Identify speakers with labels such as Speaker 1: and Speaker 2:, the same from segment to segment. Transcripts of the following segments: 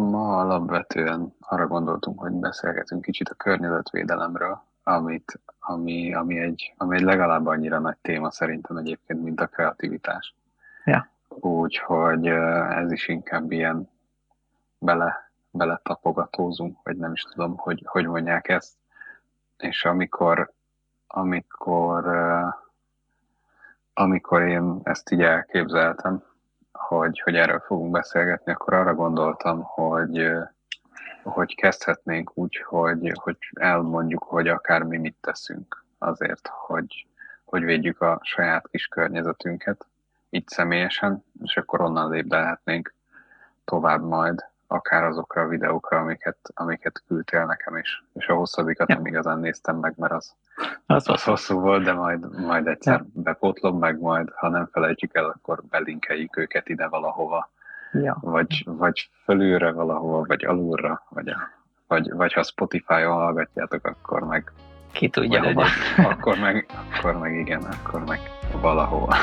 Speaker 1: ma alapvetően arra gondoltunk, hogy beszélgetünk kicsit a környezetvédelemről, amit, ami, ami, egy, ami egy legalább annyira nagy téma szerintem egyébként, mint a kreativitás.
Speaker 2: Ja.
Speaker 1: Úgyhogy ez is inkább ilyen bele, bele tapogatózunk, vagy nem is tudom, hogy, hogy mondják ezt. És amikor, amikor, amikor én ezt így elképzeltem, hogy, hogy erről fogunk beszélgetni, akkor arra gondoltam, hogy, hogy kezdhetnénk úgy, hogy, hogy elmondjuk, hogy akár mi mit teszünk azért, hogy, hogy védjük a saját kis környezetünket, így személyesen, és akkor onnan lépdelhetnénk tovább majd, akár azokra a videókra, amiket, amiket küldtél nekem is. És a hosszabbikat ja. nem igazán néztem meg, mert az, az, az hosszú volt, de majd, majd egyszer ja. bepótlom meg, majd ha nem felejtjük el, akkor belinkeljük őket ide valahova.
Speaker 2: Ja.
Speaker 1: Vagy, vagy fölülre valahova, vagy alulra, vagy, a, vagy, vagy ha Spotify-on hallgatjátok, akkor meg
Speaker 2: ki tudja hova.
Speaker 1: Egy, akkor, meg, akkor meg igen, akkor meg valahova.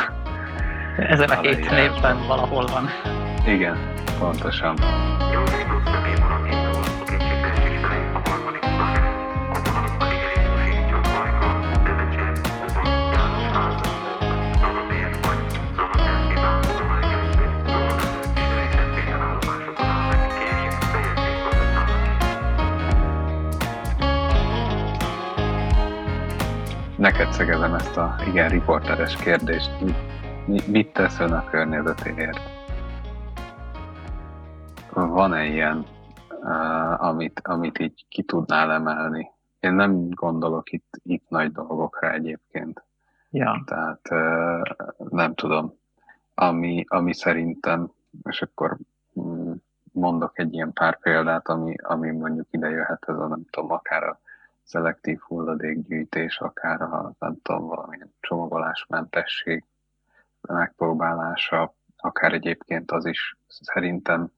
Speaker 2: Ezen a két névben valahol van.
Speaker 1: Igen, pontosan. Neked szegezem ezt a igen riporteres kérdést. Mit tesz ön a környezetéért? Van-e ilyen, uh, amit, amit így ki tudnál emelni? Én nem gondolok itt, itt nagy dolgokra egyébként.
Speaker 2: Ja.
Speaker 1: Tehát uh, nem tudom. Ami, ami szerintem, és akkor mm, mondok egy ilyen pár példát, ami, ami mondjuk ide jöhet, ez a nem tudom, akár a szelektív hulladékgyűjtés, akár a nem tudom, valamilyen csomagolásmentesség megpróbálása, akár egyébként az is szerintem,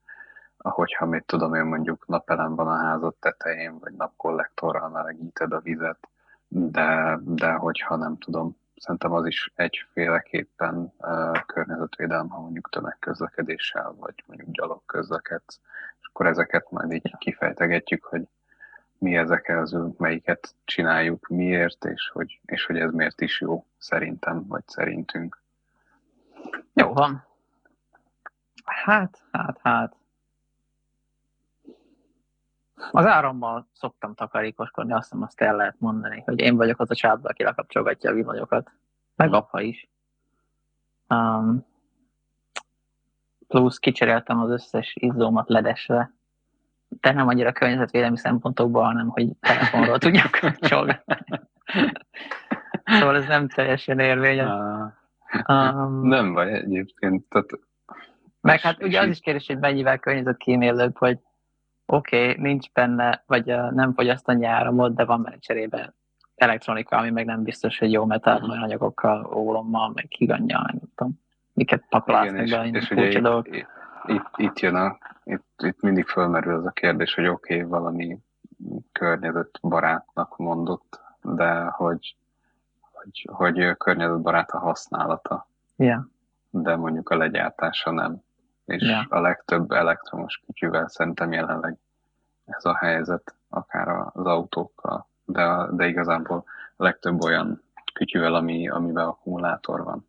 Speaker 1: ahogyha mit tudom én mondjuk napelem van a házad tetején, vagy napkollektorral melegíted a vizet, de, de hogyha nem tudom, szerintem az is egyféleképpen uh, környezetvédelem, ha mondjuk tömegközlekedéssel, vagy mondjuk gyalog közlekedsz, és akkor ezeket majd így kifejtegetjük, hogy mi ezek közül, melyiket csináljuk, miért, és hogy, és hogy ez miért is jó szerintem, vagy szerintünk.
Speaker 2: Jó van. Hát, hát, hát. Az árammal szoktam takarékoskodni, azt hiszem azt el lehet mondani, hogy én vagyok az a csábba, aki lekapcsolgatja a villanyokat. Meg apa is. Um, plusz kicseréltem az összes izzómat ledesre, de nem annyira környezetvédelmi szempontokból, hanem hogy telefonról tudjak kapcsolni. szóval ez nem teljesen érvényes.
Speaker 1: Um, nem baj egyébként. Tehát
Speaker 2: meg hát ugye az is kérdés, hogy mennyivel környezetkímélőbb, hogy oké, okay, nincs benne, vagy uh, nem fogyaszt annyi áramot, de van benne cserébe elektronika, ami meg nem biztos, hogy jó, mert uh-huh. olyan anyagokkal, ólommal, meg higannyal, nem tudom, miket pakolásznak be, és, és ugye.
Speaker 1: Itt, itt, itt jön a, itt, itt mindig fölmerül az a kérdés, hogy oké, okay, valami környezetbarátnak mondott, de hogy hogy, hogy környezetbarát a használata.
Speaker 2: Yeah.
Speaker 1: De mondjuk a legyártása nem. És yeah. a legtöbb elektromos kütyűvel szerintem jelenleg ez a helyzet, akár az autókkal, de, de igazából a legtöbb olyan kütyűvel, ami, amivel akkumulátor van,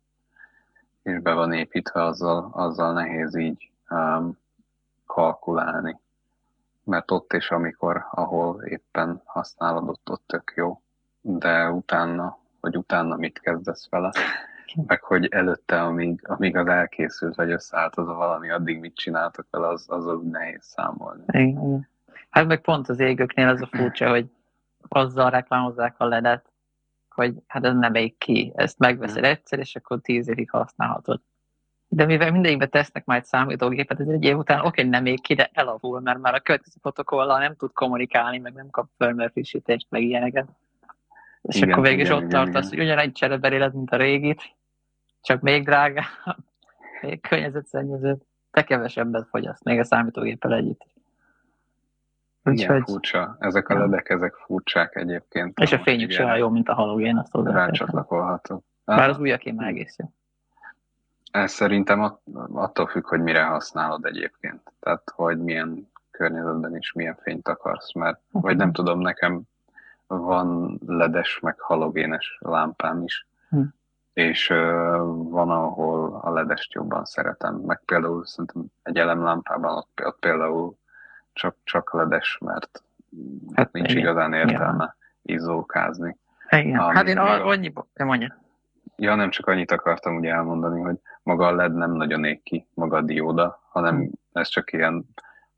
Speaker 1: és be van építve, azzal, azzal nehéz így um, kalkulálni. Mert ott és amikor, ahol éppen használod, ott, ott tök jó, de utána hogy utána mit kezdesz vele, meg hogy előtte, amíg, amíg az elkészült, vagy összeállt az a valami, addig mit csináltok vele, az, azzal úgy nehéz számolni.
Speaker 2: Igen. Hát meg pont az égőknél az a furcsa, hogy azzal reklámozzák a ledet, hogy hát ez nem ég ki, ezt megveszed egyszer, és akkor tíz évig használhatod. De mivel mindegyikbe tesznek majd számítógépet, ez egy év után oké, nem ég ki, de elavul, mert már a következő protokollal nem tud kommunikálni, meg nem kap firmware frissítést, meg ilyeneket. És igen, akkor végül is ott tartasz, hogy ugyanegy csereberélet, mint a régit, csak még drágább, még környezetszennyezőbb, te kevesebbet fogyaszt, még a számítógéppel együtt.
Speaker 1: Úgyhogy... Igen, furcsa. Ezek a ledek, ezek furcsák egyébként.
Speaker 2: És a fényük se olyan jó, mint a halogén, azt
Speaker 1: hozzá. Rácsatlakolható.
Speaker 2: Bár az újaké már egész jó.
Speaker 1: Ez szerintem attól függ, hogy mire használod egyébként. Tehát, hogy milyen környezetben is milyen fényt akarsz, mert vagy nem tudom, nekem van ledes, meg halogénes lámpám is, hm. és uh, van, ahol a ledest jobban szeretem, meg például szerintem egy elemlámpában ott, ott például csak, csak ledes, mert hát nincs igen. igazán értelme ja. izzókázni.
Speaker 2: Igen, Ami, hát én annyiból, nem mondja.
Speaker 1: Ja, nem csak annyit akartam ugye elmondani, hogy maga a LED nem nagyon ég ki, maga a dióda, hanem ez csak ilyen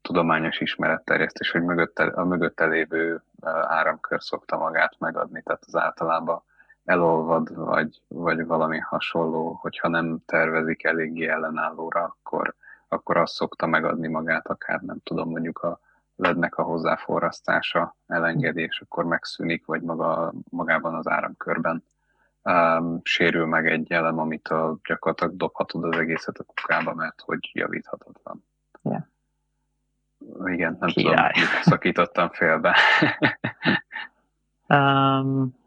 Speaker 1: tudományos ismeretterjesztés, hogy mögötte, a mögötte lévő áramkör szokta magát megadni, tehát az általában elolvad, vagy, vagy valami hasonló, hogyha nem tervezik eléggé ellenállóra, akkor, akkor az szokta megadni magát, akár nem tudom, mondjuk a lednek a hozzáforrasztása elengedi, és akkor megszűnik, vagy maga, magában az áramkörben um, sérül meg egy elem, amit a, gyakorlatilag dobhatod az egészet a kukába, mert hogy javíthatatlan. Yeah. Igen, nem Király. tudom, szakítottam félbe.
Speaker 2: um,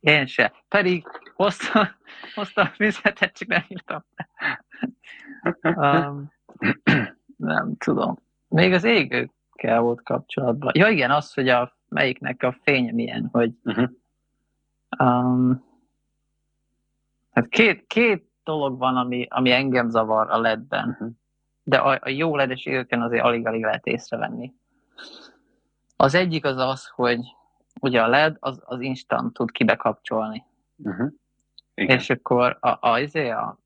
Speaker 2: én se. Pedig hoztam, hoztam vizet, csak nem írtam. um, nem tudom. Még az égőkkel volt kapcsolatban. Ja igen, az, hogy a melyiknek a fény milyen, hogy uh-huh. um, hát két, két dolog van, ami, ami engem zavar a LED-ben. Uh-huh de a, a jó ledes égőken azért alig-alig lehet észrevenni. Az egyik az az, hogy ugye a LED az, az instant tud kibekapcsolni. Uh-huh. És akkor a, a, a, izé, a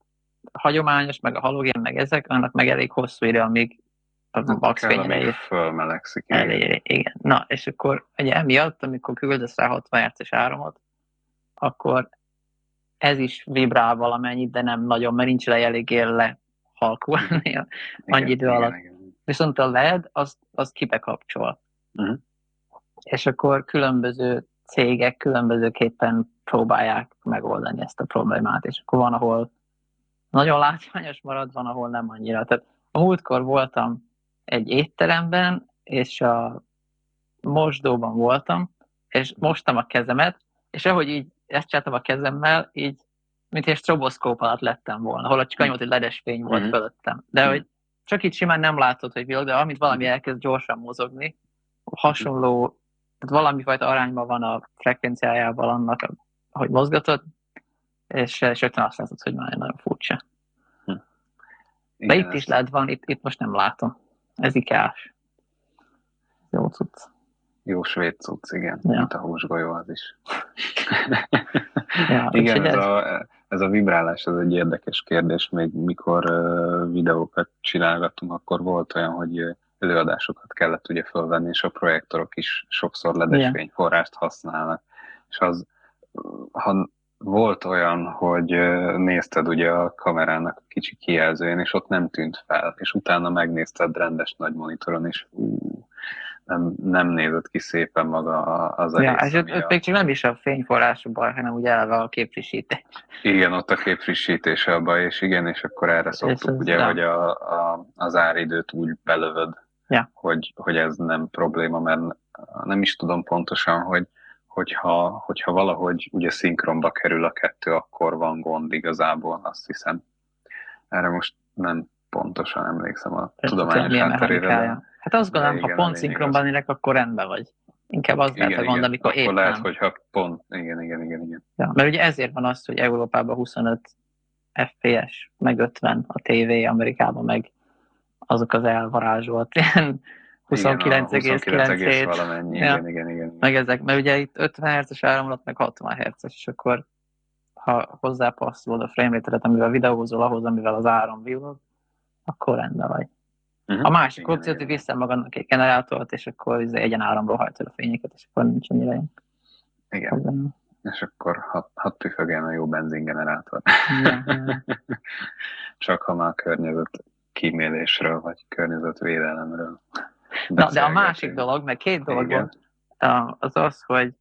Speaker 2: hagyományos, meg a halogén, meg ezek, annak meg elég hosszú idő, amíg
Speaker 1: a max fényre Fölmelegszik.
Speaker 2: Igen. igen. Na, és akkor ugye emiatt, amikor küldesz rá 60 Hz áramot, akkor ez is vibrál valamennyit, de nem nagyon, mert nincs le eléggé le halkulni annyi idő alatt. Igen, igen. Viszont a LED az, az kibekapcsol. Uh-huh. És akkor különböző cégek különbözőképpen próbálják megoldani ezt a problémát, és akkor van, ahol nagyon látványos marad, van, ahol nem annyira. Tehát a múltkor voltam egy étteremben, és a mosdóban voltam, és mostam a kezemet, és ahogy így ezt csináltam a kezemmel, így mint egy stroboszkóp alatt lettem volna, hol csak annyi volt, hogy ledes fény volt mm-hmm. fölöttem. De mm-hmm. hogy csak itt simán nem látod, hogy villag, de amint valami mhm. elkezd gyorsan mozogni, hasonló, tehát valami fajta arányban van a frekvenciájával annak, hogy mozgatod, és, és rögtön azt látod, hogy már nagyon furcsa. Hm. De itt is lehet van, itt, itt most nem látom. Ez ikás. Jó cucc.
Speaker 1: Jó svéd cucc, igen. Ja. Mint a húsgolyó az is. ja, igen, ez, ez, a, ez a vibrálás, ez egy érdekes kérdés. Még mikor uh, videókat csinálgattunk, akkor volt olyan, hogy előadásokat kellett ugye fölvenni, és a projektorok is sokszor ledes fényforrást használnak. És az, ha volt olyan, hogy nézted ugye a kamerának a kicsi kijelzőjén, és ott nem tűnt fel, és utána megnézted rendes nagy monitoron, és ú, nem, nem nézett ki szépen maga az
Speaker 2: egész. Ja, és ott, ott még csak nem is a fényforrású baj, hanem ugye eleve a képfrissítés.
Speaker 1: Igen, ott a képfrissítés a baj, és igen, és akkor erre szoktuk ugye, hogy a, a, az áridőt úgy belövöd, ja. hogy, hogy ez nem probléma, mert nem is tudom pontosan, hogy hogyha, hogyha valahogy ugye szinkronba kerül a kettő, akkor van gond igazából, azt hiszem. Erre most nem pontosan emlékszem a tudományos hátterére.
Speaker 2: Hát azt gondolom, igen, ha pont szinkronban élek, akkor rendben vagy. Inkább az igen, lehet a gond, amikor
Speaker 1: akkor éppen. lehet, hogyha pont, igen, igen, igen, igen.
Speaker 2: Ja, mert ugye ezért van az, hogy Európában 25 FPS, meg 50 a TV, Amerikában meg azok az elvarázsolt ilyen 29,9
Speaker 1: valamennyi, ja. igen, igen, igen,
Speaker 2: Meg ezek, mert ugye itt 50 Hz-es áramlat, meg 60 Hz, és akkor ha hozzápasszolod a frame rate amivel videózol ahhoz, amivel az áram villog, akkor rendben vagy. Uh-huh. A másik opció, hogy vissza magadnak egy generátort, és akkor izé egyen áramról hajtod a fényeket, és akkor nincs annyira
Speaker 1: ilyen. Igen. Problem. És akkor hat, hat püfögjen a jó benzingenerátor. Csak ha már környezet kímélésről, vagy környezetvédelemről.
Speaker 2: Na, de a másik dolog, meg két dolog van, az az, hogy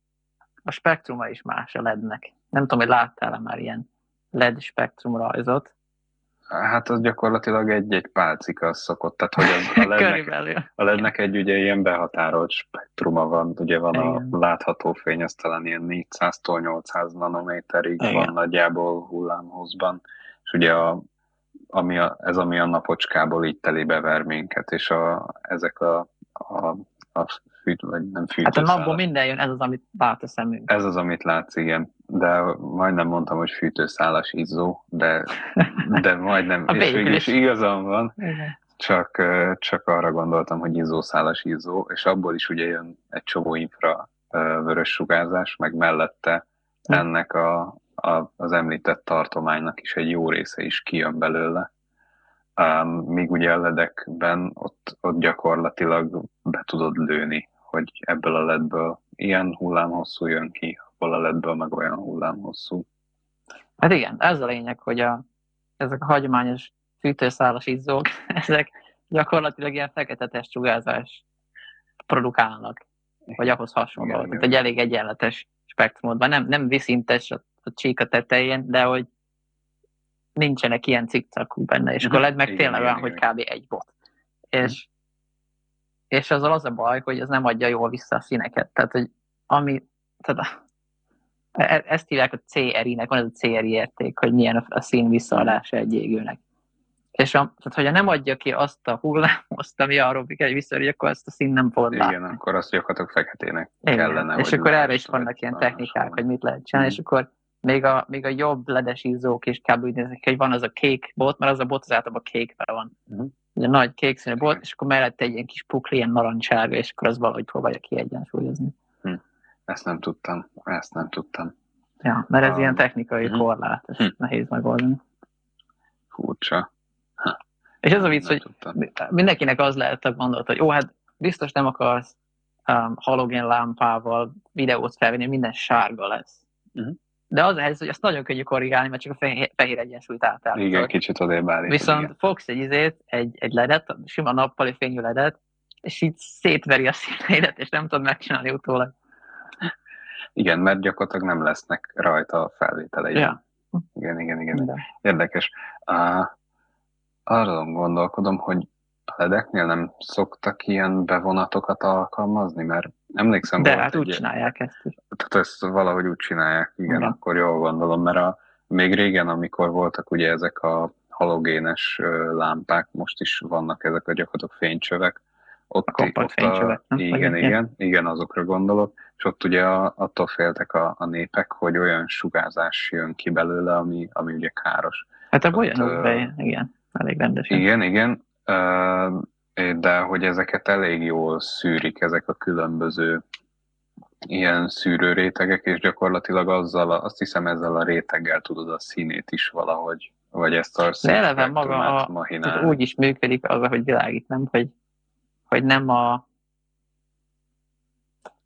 Speaker 2: a spektruma is más a LED-nek. Nem tudom, hogy láttál-e már ilyen LED spektrum rajzot,
Speaker 1: Hát az gyakorlatilag egy-egy pálcika szokott, tehát hogy az a lednek, a lednek egy ugye ilyen behatárolt spektruma van, ugye van Igen. a látható fény, az talán ilyen 400-tól 800 nanométerig Igen. van nagyjából hullámhozban, és ugye a, ami a, ez ami a napocskából így telébe ver minket, és a, ezek a, a, a fűt, vagy nem
Speaker 2: fűtőszálas. Hát a napból minden jön, ez az, amit lát a szemünk.
Speaker 1: Ez az, amit látsz, igen. De majdnem mondtam, hogy fűtőszálas izzó, de, de majdnem, és végül igazam van. Igen. Csak, csak arra gondoltam, hogy izzószálas izzó, és abból is ugye jön egy csomó infra vörös sugárzás, meg mellette hm. ennek a, a, az említett tartománynak is egy jó része is kijön belőle. Um, míg ugye a ledekben ott, ott gyakorlatilag be tudod lőni, hogy ebből a ledből ilyen hullámhosszú jön ki, abból a ledből meg olyan hullámhosszú.
Speaker 2: Hát igen, ez a lényeg, hogy a, ezek a hagyományos fűtőszálas izzók, ezek gyakorlatilag ilyen fekete testsugárzás produkálnak, vagy ahhoz hasonló. Tehát egy elég egyenletes spektrumodban, nem, nem viszintes a, a csík a tetején, de hogy nincsenek ilyen cikcakú benne, és akkor mhm. led meg igen, tényleg olyan, hogy kb. egy bot. És, és azzal az a baj, hogy ez nem adja jól vissza a színeket. Tehát, hogy ami, tehát e, ezt hívják a CRI-nek, van ez a CRI érték, hogy milyen a szín visszaadása egy égőnek. És a, tehát, hogyha nem adja ki azt a hullámost, ami arról kell vissza, akkor azt a szín nem fogod
Speaker 1: Igen, látni. akkor azt gyakorlatilag feketének Igen. kellene.
Speaker 2: És akkor erre is vannak ilyen technikák, hogy mit lehet csinálni, mm. és akkor még a, még a jobb ledes izzók is kb. úgy néznek, hogy van az a kék bot, mert az a bot az általában kékben van. Mm. Ugye nagy kék színű bot, és akkor mellette egy ilyen kis pukli, ilyen narancsága, és akkor az valahogy próbálja kiegyensúlyozni.
Speaker 1: Hm. Ezt nem tudtam, ezt nem tudtam.
Speaker 2: Ja, mert ez um, ilyen technikai hm. korlát, ezt hm. nehéz megoldani.
Speaker 1: Furcsa.
Speaker 2: Ha. És ez a vicc, hogy tudtam. mindenkinek az lehet a gondolat, hogy jó, hát biztos nem akarsz um, halogén lámpával videót felvenni, minden sárga lesz. Uh-huh. De az a helyzet, hogy azt nagyon könnyű korrigálni, mert csak a fehér, fehér egyensúlyt átállítod.
Speaker 1: Igen, kicsit azért állítani.
Speaker 2: Viszont igen. fogsz egy izét, egy, egy ledet, sima nappali fényű ledet, és így szétveri a színeidet, és nem tudod megcsinálni utólag.
Speaker 1: Igen, mert gyakorlatilag nem lesznek rajta a felvételei. Ja. Igen, igen, igen. De. Érdekes. Uh, arra gondolkodom, hogy ledeknél nem szoktak ilyen bevonatokat alkalmazni, mert emlékszem,
Speaker 2: De hát úgy egy, csinálják ezt is.
Speaker 1: Tehát ezt valahogy úgy csinálják, igen, igen. akkor jól gondolom, mert a, még régen, amikor voltak ugye ezek a halogénes lámpák, most is vannak ezek a gyakorlatilag fénycsövek,
Speaker 2: ott, a kompakt fénycsövek,
Speaker 1: a, igen, igen, igen, igen, azokra gondolok, és ott ugye a, attól féltek a, a népek, hogy olyan sugárzás jön ki belőle, ami, ami ugye káros.
Speaker 2: Hát a olyan uh, igen, elég rendesen.
Speaker 1: Igen, igen, de hogy ezeket elég jól szűrik ezek a különböző ilyen szűrőrétegek, és gyakorlatilag azzal, azt hiszem ezzel a réteggel tudod a színét is valahogy, vagy ezt a
Speaker 2: De eleve maga a, tehát úgy is működik az, hogy világít, nem? Hogy, hogy nem a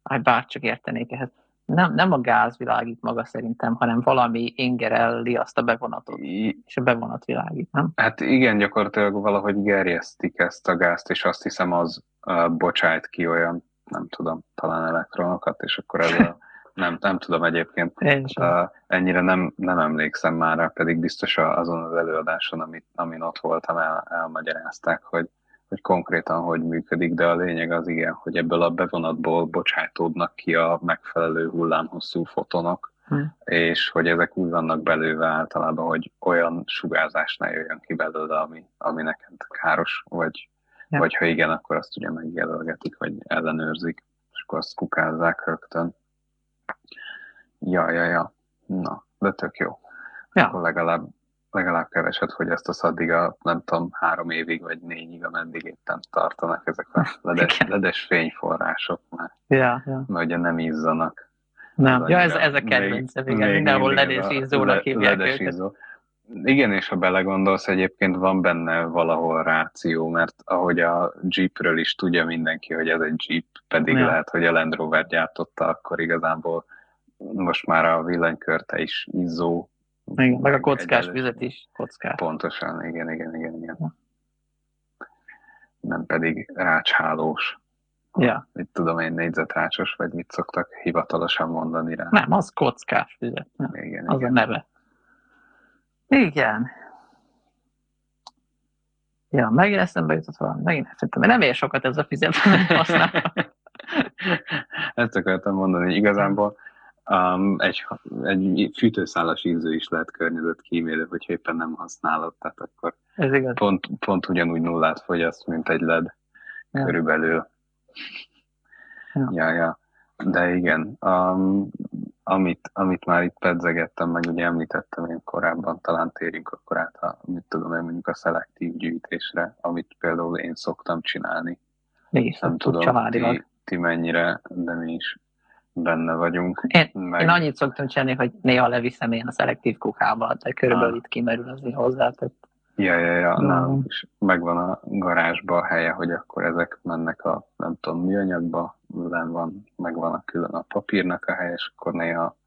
Speaker 2: hát bárcsak értenék ehhez nem, nem a gáz világít maga szerintem, hanem valami ingerelli azt a bevonatot, és a bevonat világít, nem?
Speaker 1: Hát igen, gyakorlatilag valahogy gerjesztik ezt a gázt, és azt hiszem az uh, bocsájt ki olyan, nem tudom, talán elektronokat, és akkor ez a, nem, nem tudom egyébként, uh, ennyire nem, nem emlékszem már, pedig biztos azon az előadáson, amit, amin ott voltam, el, elmagyarázták, hogy hogy konkrétan hogy működik, de a lényeg az igen, hogy ebből a bevonatból bocsátódnak ki a megfelelő hullámhosszú fotonok, hmm. és hogy ezek úgy vannak belőve általában, hogy olyan sugárzás ne jöjjön ki belőle, ami, ami neked káros, vagy, ja. vagy ha igen, akkor azt ugye megjelölgetik, vagy ellenőrzik, és akkor azt kukázzák rögtön. Ja, ja, ja. Na, de tök jó. Ja. Akkor legalább legalább keveset fogyasztasz addig a, nem tudom, három évig vagy négyig, ameddig éppen tartanak ezek a ledes, ledes fényforrások már.
Speaker 2: Ja, ja.
Speaker 1: Mert ugye nem izzanak.
Speaker 2: Nem, ja, ez, ez a kedvencem, igen, még, mindenhol ledés izzónak hívják ledes
Speaker 1: izzó. Igen, és ha belegondolsz, egyébként van benne valahol ráció, mert ahogy a Jeepről is tudja mindenki, hogy ez egy Jeep, pedig ja. lehet, hogy a Land Rover gyártotta, akkor igazából most már a villanykörte is izzó
Speaker 2: igen, meg a kockás egy vizet is kockás.
Speaker 1: Pontosan, igen, igen, igen, igen. Nem pedig rácshálós.
Speaker 2: Ja.
Speaker 1: Mit tudom én, négyzetrácsos, vagy mit szoktak hivatalosan mondani rá?
Speaker 2: Nem, az kockás vizet. Nem. Igen, az igen. a neve. Igen. Ja, megint eszembe jutott valami, megint mert nem ér sokat ez a fizet, használva.
Speaker 1: Ezt akartam mondani, hogy igazából Um, egy, egy fűtőszálas íző is lehet környezetkímélő, hogyha éppen nem használod, tehát akkor
Speaker 2: Ez igaz.
Speaker 1: Pont, pont ugyanúgy nullát fogyaszt, mint egy led ja. körülbelül. Ja, ja. ja. De igen, um, amit, amit már itt pedzegettem, meg ugye említettem én korábban, talán térjünk akkor át, a, mit tudom én, mondjuk a szelektív gyűjtésre, amit például én szoktam csinálni.
Speaker 2: Is Nem tudom,
Speaker 1: ti, ti mennyire, de mi is benne vagyunk.
Speaker 2: Én, meg... én annyit szoktam csinálni, hogy néha leviszem én a szelektív kukába, de körülbelül ah. itt kimerül azért hozzá. Tehát...
Speaker 1: Ja, ja, ja, mm. nem, és megvan a garázsba a helye, hogy akkor ezek mennek a, nem tudom, műanyagba, nem van, megvan a külön a papírnak a helye, és akkor néha,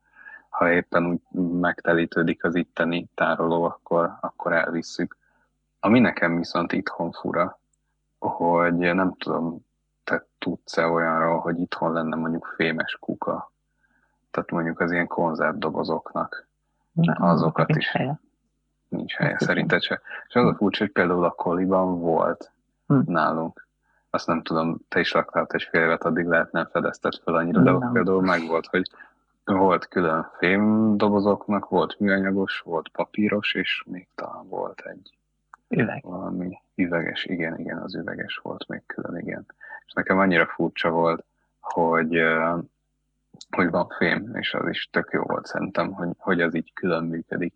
Speaker 1: ha éppen úgy megtelítődik az itteni tároló, akkor, akkor elvisszük. Ami nekem viszont itthon fura, hogy nem tudom, te tudsz-e olyanról, hogy itthon lenne mondjuk fémes kuka? Tehát mondjuk az ilyen konzervdobozoknak.
Speaker 2: Nem, azokat is. Helye.
Speaker 1: Nincs helye, szerinted se. És az a furcsa, hogy például a koliban volt hm. nálunk. Azt nem tudom, te is raktál egy fél évet, addig lehet nem fedezted fel annyira, de ott például meg volt, hogy volt külön fémdobozoknak, volt műanyagos, volt papíros, és még talán volt egy
Speaker 2: Üveg.
Speaker 1: valami üveges, igen, igen, az üveges volt még külön, igen. És nekem annyira furcsa volt, hogy, hogy van fém, és az is tök jó volt szerintem, hogy, hogy az így külön működik.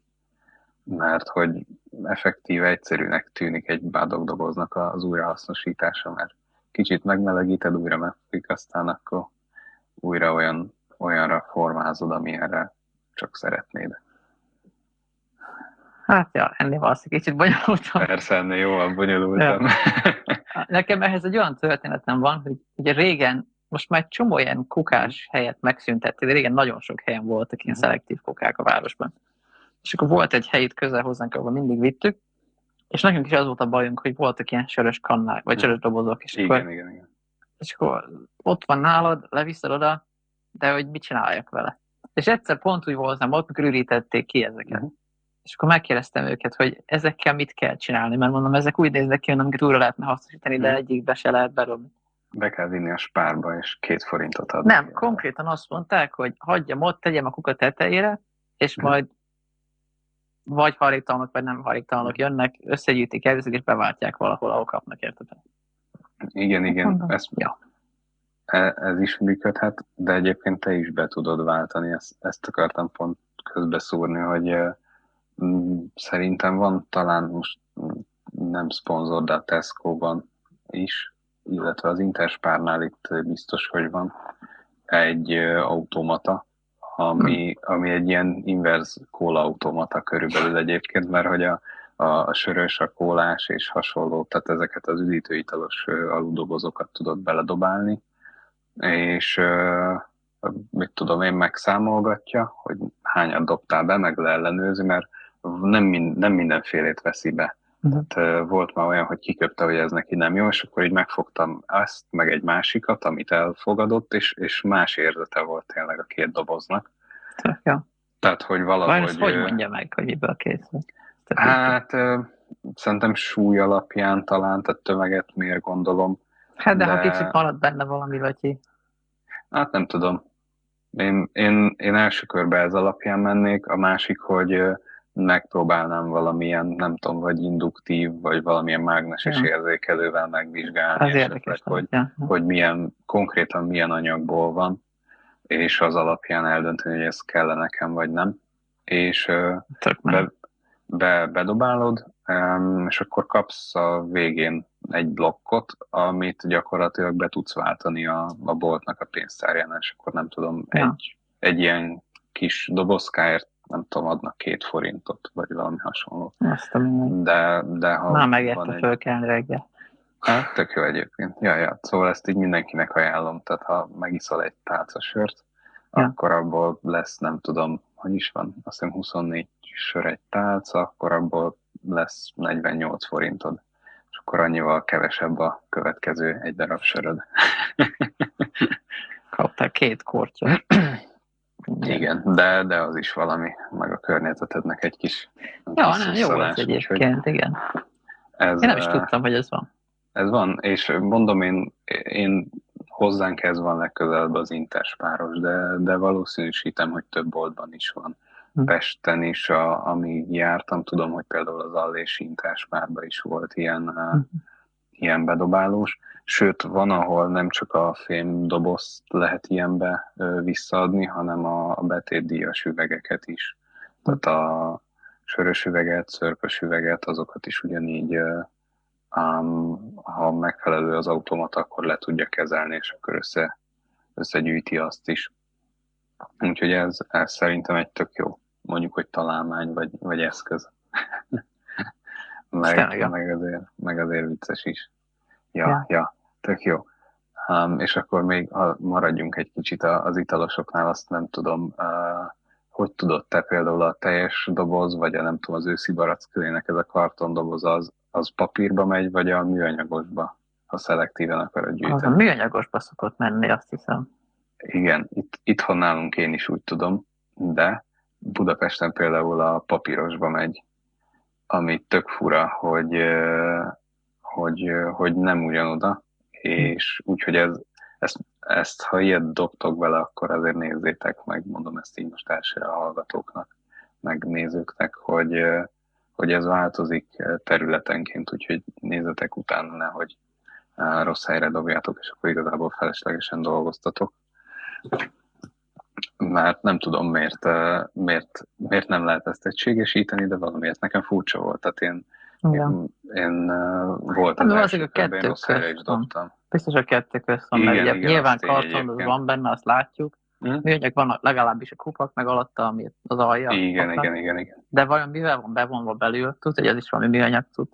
Speaker 1: Mert hogy effektíve egyszerűnek tűnik egy bádogdoboznak az újrahasznosítása, mert kicsit megmelegíted, újra megfik, aztán akkor újra olyan, olyanra formázod, amilyenre csak szeretnéd.
Speaker 2: Hát ja, ennél valószínűleg kicsit bonyolultam.
Speaker 1: Persze, ennél jóval bonyolultam.
Speaker 2: Nekem ehhez egy olyan történetem van, hogy ugye régen, most már egy csomó ilyen kukás helyet megszüntették, de régen nagyon sok helyen voltak ilyen mhm. szelektív kukák a városban. És akkor volt egy hely itt közel hozzánk, ahol mindig vittük, és nekünk is az volt a bajunk, hogy voltak ilyen sörös kannák, vagy mhm. sörös dobozok, és
Speaker 1: igen, akkor, igen, igen.
Speaker 2: És akkor ott van nálad, leviszed oda, de hogy mit csináljak vele. És egyszer pont úgy voltam ott, mikor ürítették ki ezeket. Uh-huh és akkor megkérdeztem őket, hogy ezekkel mit kell csinálni, mert mondom, ezek úgy néznek ki, amiket újra lehetne hasznosítani, de hmm. egyikbe se lehet berobni.
Speaker 1: Be kell vinni a spárba, és két forintot adni.
Speaker 2: Nem, konkrétan azt mondták, hogy hagyjam ott, tegyem a kuka tetejére, és hmm. majd vagy haritalmak, vagy nem haritalmak hmm. jönnek, összegyűjtik, elviszik, és beváltják valahol, ahol kapnak, érted?
Speaker 1: Igen, igen, ez, ja. E, ez is működhet, de egyébként te is be tudod váltani, ezt, ezt akartam pont közbeszúrni, hogy szerintem van talán most nem szponzor, de a Tesco-ban is, illetve az Interspárnál itt biztos, hogy van egy automata, ami, ami egy ilyen inverz kóla automata körülbelül egyébként, mert hogy a, a sörös, a kólás és hasonló, tehát ezeket az üdítőitalos aludobozokat tudod beledobálni, és mit tudom én, megszámolgatja, hogy hányat dobtál be, meg leellenőzi, mert nem, mind, nem mindenfélét veszi be. Uh-huh. Tehát volt már olyan, hogy kiköpte, hogy ez neki nem jó, és akkor így megfogtam ezt, meg egy másikat, amit elfogadott, és, és más érzete volt tényleg a két doboznak.
Speaker 2: Ja.
Speaker 1: Tehát, hogy valahogy...
Speaker 2: Vajon hogy mondja meg, hogy miből készül?
Speaker 1: Hát szerintem súly alapján talán, tehát tömeget miért gondolom.
Speaker 2: Hát de, de... ha kicsit maradt benne valami, vagy
Speaker 1: Hát nem tudom. Én, én, én első körbe ez alapján mennék, a másik, hogy megpróbálnám valamilyen, nem tudom, vagy induktív, vagy valamilyen mágneses ja. érzékelővel megvizsgálni,
Speaker 2: az esetleg,
Speaker 1: hogy, ja. hogy milyen, konkrétan milyen anyagból van, és az alapján eldönteni, hogy ez kell nekem, vagy nem. És be, be, bedobálod, és akkor kapsz a végén egy blokkot, amit gyakorlatilag be tudsz váltani a, a boltnak a pénztárján, és akkor nem tudom, ja. egy, egy ilyen kis dobozkáért nem tudom, adnak két forintot, vagy valami hasonló.
Speaker 2: Azt a
Speaker 1: de, de ha
Speaker 2: Már megérte egy... fölkelni reggel.
Speaker 1: Hát, tök jó egyébként. Ja, ja. Szóval ezt így mindenkinek ajánlom. Tehát ha megiszol egy tálca sört, ja. akkor abból lesz, nem tudom, hogy is van, azt hiszem 24 sör egy tálca, akkor abból lesz 48 forintod. És akkor annyival kevesebb a következő egy darab söröd.
Speaker 2: Kaptál két kortyot.
Speaker 1: Igen, de, de az is valami, meg a környezetednek egy kis
Speaker 2: Ja, nem, jó ez egyébként, igen. Ez, én nem is tudtam, hogy ez van.
Speaker 1: Ez van, és mondom én, én hozzánk ez van legközelebb az interspáros, de, de valószínűsítem, hogy több boltban is van. Hm. Pesten is, a, amíg jártam, tudom, hogy például az Allés interspárban is volt ilyen, hm. Ilyen bedobálós, sőt van, ahol nem csak a fém dobozt lehet ilyenbe visszaadni, hanem a, betétdíjas üvegeket is. Tehát a sörös üveget, szörpös üveget, azokat is ugyanígy, um, ha megfelelő az automat, akkor le tudja kezelni, és akkor össze, összegyűjti azt is. Úgyhogy ez, ez szerintem egy tök jó, mondjuk, hogy találmány vagy, vagy eszköz. meg, meg, azért, meg azért vicces is. Ja, ja, ja tök jó. Um, és akkor még ha maradjunk egy kicsit az italosoknál, azt nem tudom, uh, hogy tudod te például a teljes doboz, vagy a nem tudom, az őszi barackkölének ez a karton doboz, az, az papírba megy, vagy a műanyagosba, ha szelektíven akarod gyűjteni? Az
Speaker 2: a műanyagosba szokott menni, azt hiszem.
Speaker 1: Igen, itt, itthon nálunk én is úgy tudom, de Budapesten például a papírosba megy, ami tök fura, hogy, hogy, hogy nem ugyanoda, és úgyhogy ez, ezt, ezt, ha ilyet dobtok vele, akkor azért nézzétek meg, mondom ezt így most elsőre a hallgatóknak, meg nézőknek, hogy, hogy ez változik területenként, úgyhogy nézzetek utána, nehogy rossz helyre dobjátok, és akkor igazából feleslegesen dolgoztatok mert nem tudom miért, miért, miért nem lehet ezt egységesíteni, de valamiért nekem furcsa volt. Tehát én, én, én volt az,
Speaker 2: első, a kettő is dobtam. Biztos a kettő közt van, igen, mert igen, nyilván karton van benne, azt látjuk. Hmm? Műanyag van legalábbis a kupak, meg alatta, ami az alja.
Speaker 1: Igen, igen, igen, igen.
Speaker 2: De vajon mivel van bevonva belül? Tudod, hogy ez is valami műanyag tud?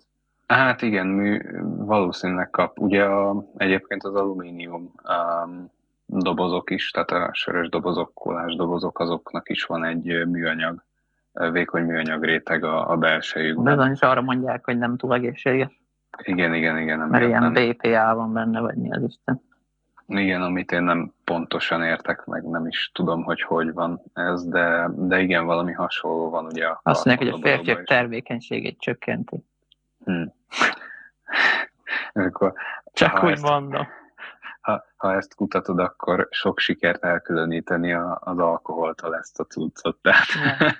Speaker 1: Hát igen, mű, valószínűleg kap. Ugye a, egyébként az alumínium um, dobozok is, tehát a sörös dobozok, kólás dobozok, azoknak is van egy műanyag, vékony műanyag réteg a, a belsejükben.
Speaker 2: Bizony is arra mondják, hogy nem túl egészséges.
Speaker 1: Igen, igen, igen.
Speaker 2: Mert ilyen nem... BPA van benne, vagy mi az Isten.
Speaker 1: Igen, amit én nem pontosan értek, meg nem is tudom, hogy hogy van ez, de, de igen, valami hasonló van ugye a
Speaker 2: Azt mondják, hogy a férfiak termékenységét csökkenti.
Speaker 1: Hmm. Akkor,
Speaker 2: Csak úgy ezt, mondom
Speaker 1: ha, ha ezt kutatod, akkor sok sikert elkülöníteni a, az alkoholtól ezt a cuccot. Tehát,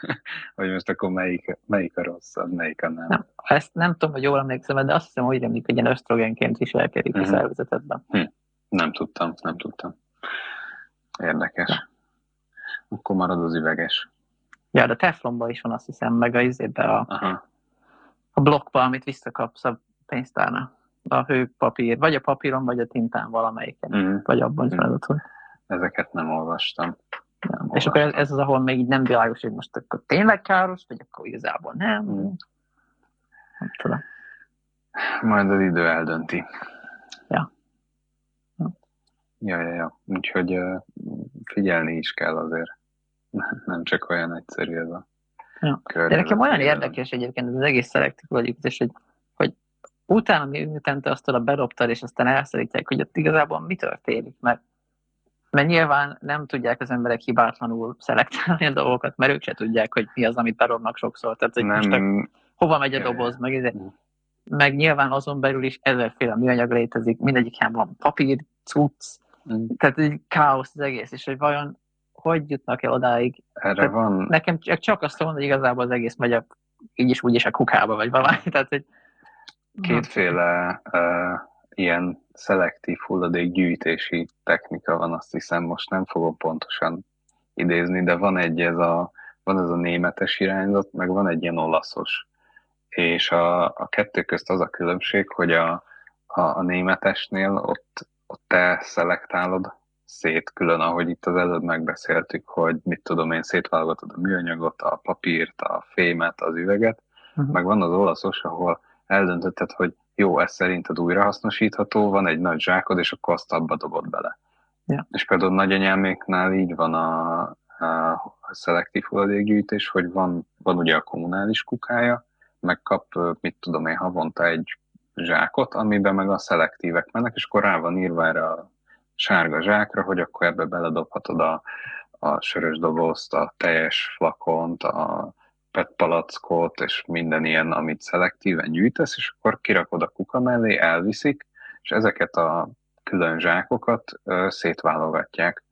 Speaker 1: hogy most akkor melyik, melyik a rosszabb, melyik a nem.
Speaker 2: nem. Ezt nem tudom, hogy jól emlékszem, de azt hiszem, hogy emlék, hogy ilyen ösztrogenként viselkedik uh-huh. a mhm. szervezetedben.
Speaker 1: Hm. Nem tudtam, nem tudtam. Érdekes. Ja. Akkor marad az üveges.
Speaker 2: Ja, de teflonban is van, azt hiszem, meg a izébe a, Aha. a blokkba, amit visszakapsz a pénztárnál a hőpapír, vagy a papíron, vagy a tintán valamelyiken, mm. vagy abban mm. hogy...
Speaker 1: Ezeket nem olvastam.
Speaker 2: Nem, olvastam. És akkor ez, ez az, ahol még így nem világos, hogy most akkor tényleg káros, vagy akkor igazából nem. Mm. Nem tudom.
Speaker 1: Majd az idő eldönti.
Speaker 2: Ja.
Speaker 1: Ja, ja, ja. Úgyhogy figyelni is kell azért. Nem csak olyan egyszerű ez a
Speaker 2: ja. De nekem olyan érdekes egyébként az egész szelektív vagy, és hogy utána, miután te azt oda berobtad, és aztán elszerítják, hogy ott igazából mi történik, mert, mert nyilván nem tudják az emberek hibátlanul szelektálni a dolgokat, mert ők se tudják, hogy mi az, amit berobnak sokszor. Tehát, hogy nem. most a, hova megy a doboz, meg, ez, meg nyilván azon belül is ezerféle műanyag létezik, mindegyik van papír, cucc, mm. tehát egy káosz az egész, és hogy vajon hogy jutnak el odáig.
Speaker 1: Erre tehát van.
Speaker 2: Nekem csak azt mondom, hogy igazából az egész megy a, így is úgy is a kukába, vagy valami. Tehát, hogy
Speaker 1: Kétféle uh, ilyen szelektív hulladékgyűjtési technika van, azt hiszem, most nem fogom pontosan idézni, de van egy ez a, van ez a németes irányzat, meg van egy ilyen olaszos. És a, a kettő közt az a különbség, hogy a, a, a németesnél ott, ott te szelektálod szét külön, ahogy itt az előbb megbeszéltük, hogy mit tudom én, szétválogatod a műanyagot, a papírt, a fémet, az üveget, uh-huh. meg van az olaszos, ahol eldöntötted, hogy jó, ez szerinted újrahasznosítható, van egy nagy zsákod, és akkor azt abba dobod bele.
Speaker 2: Ja.
Speaker 1: És például nagyanyáméknál így van a, a szelektív hulladékgyűjtés, hogy van, van ugye a kommunális kukája, meg kap, mit tudom én, havonta egy zsákot, amiben meg a szelektívek mennek, és akkor rá van írva erre a sárga zsákra, hogy akkor ebbe beledobhatod a, a sörös dobozt, a teljes flakont, a PET palackot, és minden ilyen, amit szelektíven gyűjtesz, és akkor kirakod a kuka mellé, elviszik, és ezeket a külön zsákokat ö, szétválogatják,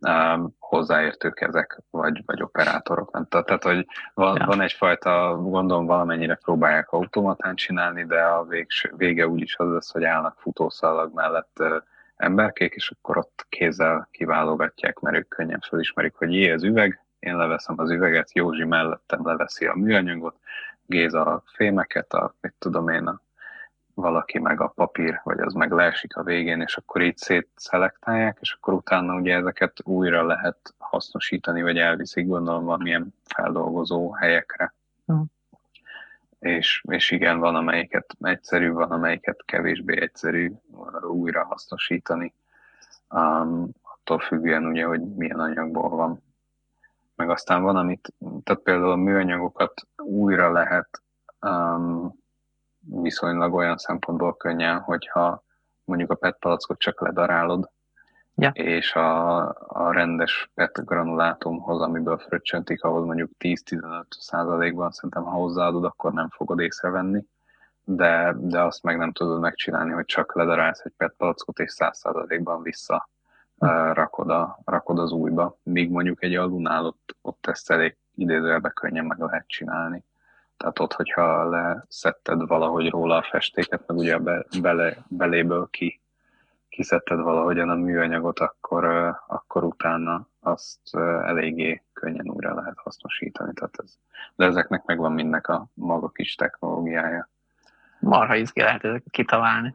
Speaker 1: ö, hozzáértők ezek, vagy, vagy operátorok. Nem? Tehát, hogy van, ja. van egyfajta, gondolom valamennyire próbálják automatán csinálni, de a végs, vége úgyis az lesz, hogy állnak futószalag mellett emberkék, és akkor ott kézzel kiválogatják, mert ők könnyen felismerik, hogy jé, ez üveg, én leveszem az üveget, Józsi mellettem leveszi a műanyagot, Géza a fémeket, a, mit tudom én, a, valaki meg a papír, vagy az meg leesik a végén, és akkor így szétszelektálják, és akkor utána ugye ezeket újra lehet hasznosítani, vagy elviszik gondolom valamilyen feldolgozó helyekre. Mm. És, és igen, van amelyiket egyszerű, van amelyiket kevésbé egyszerű újra hasznosítani, um, attól függően ugye, hogy milyen anyagból van aztán van, amit, tehát például a műanyagokat újra lehet um, viszonylag olyan szempontból könnyen, hogyha mondjuk a PET palackot csak ledarálod, ja. és a, a rendes PET granulátumhoz, amiből fröccsöntik, ahhoz mondjuk 10-15 százalékban szerintem, ha hozzáadod, akkor nem fogod észrevenni, de, de azt meg nem tudod megcsinálni, hogy csak ledarálsz egy PET palackot, és 100 százalékban vissza rakod, a, rakod az újba. Míg mondjuk egy alunál ott, ott ezt elég idézőjelbe könnyen meg lehet csinálni. Tehát ott, hogyha leszetted valahogy róla a festéket, meg ugye be, bele, beléből ki, kiszedted valahogyan a műanyagot, akkor, akkor utána azt eléggé könnyen újra lehet hasznosítani. Tehát ez, de ezeknek megvan mindnek a maga kis technológiája.
Speaker 2: Marha izgi lehet ezeket kitalálni.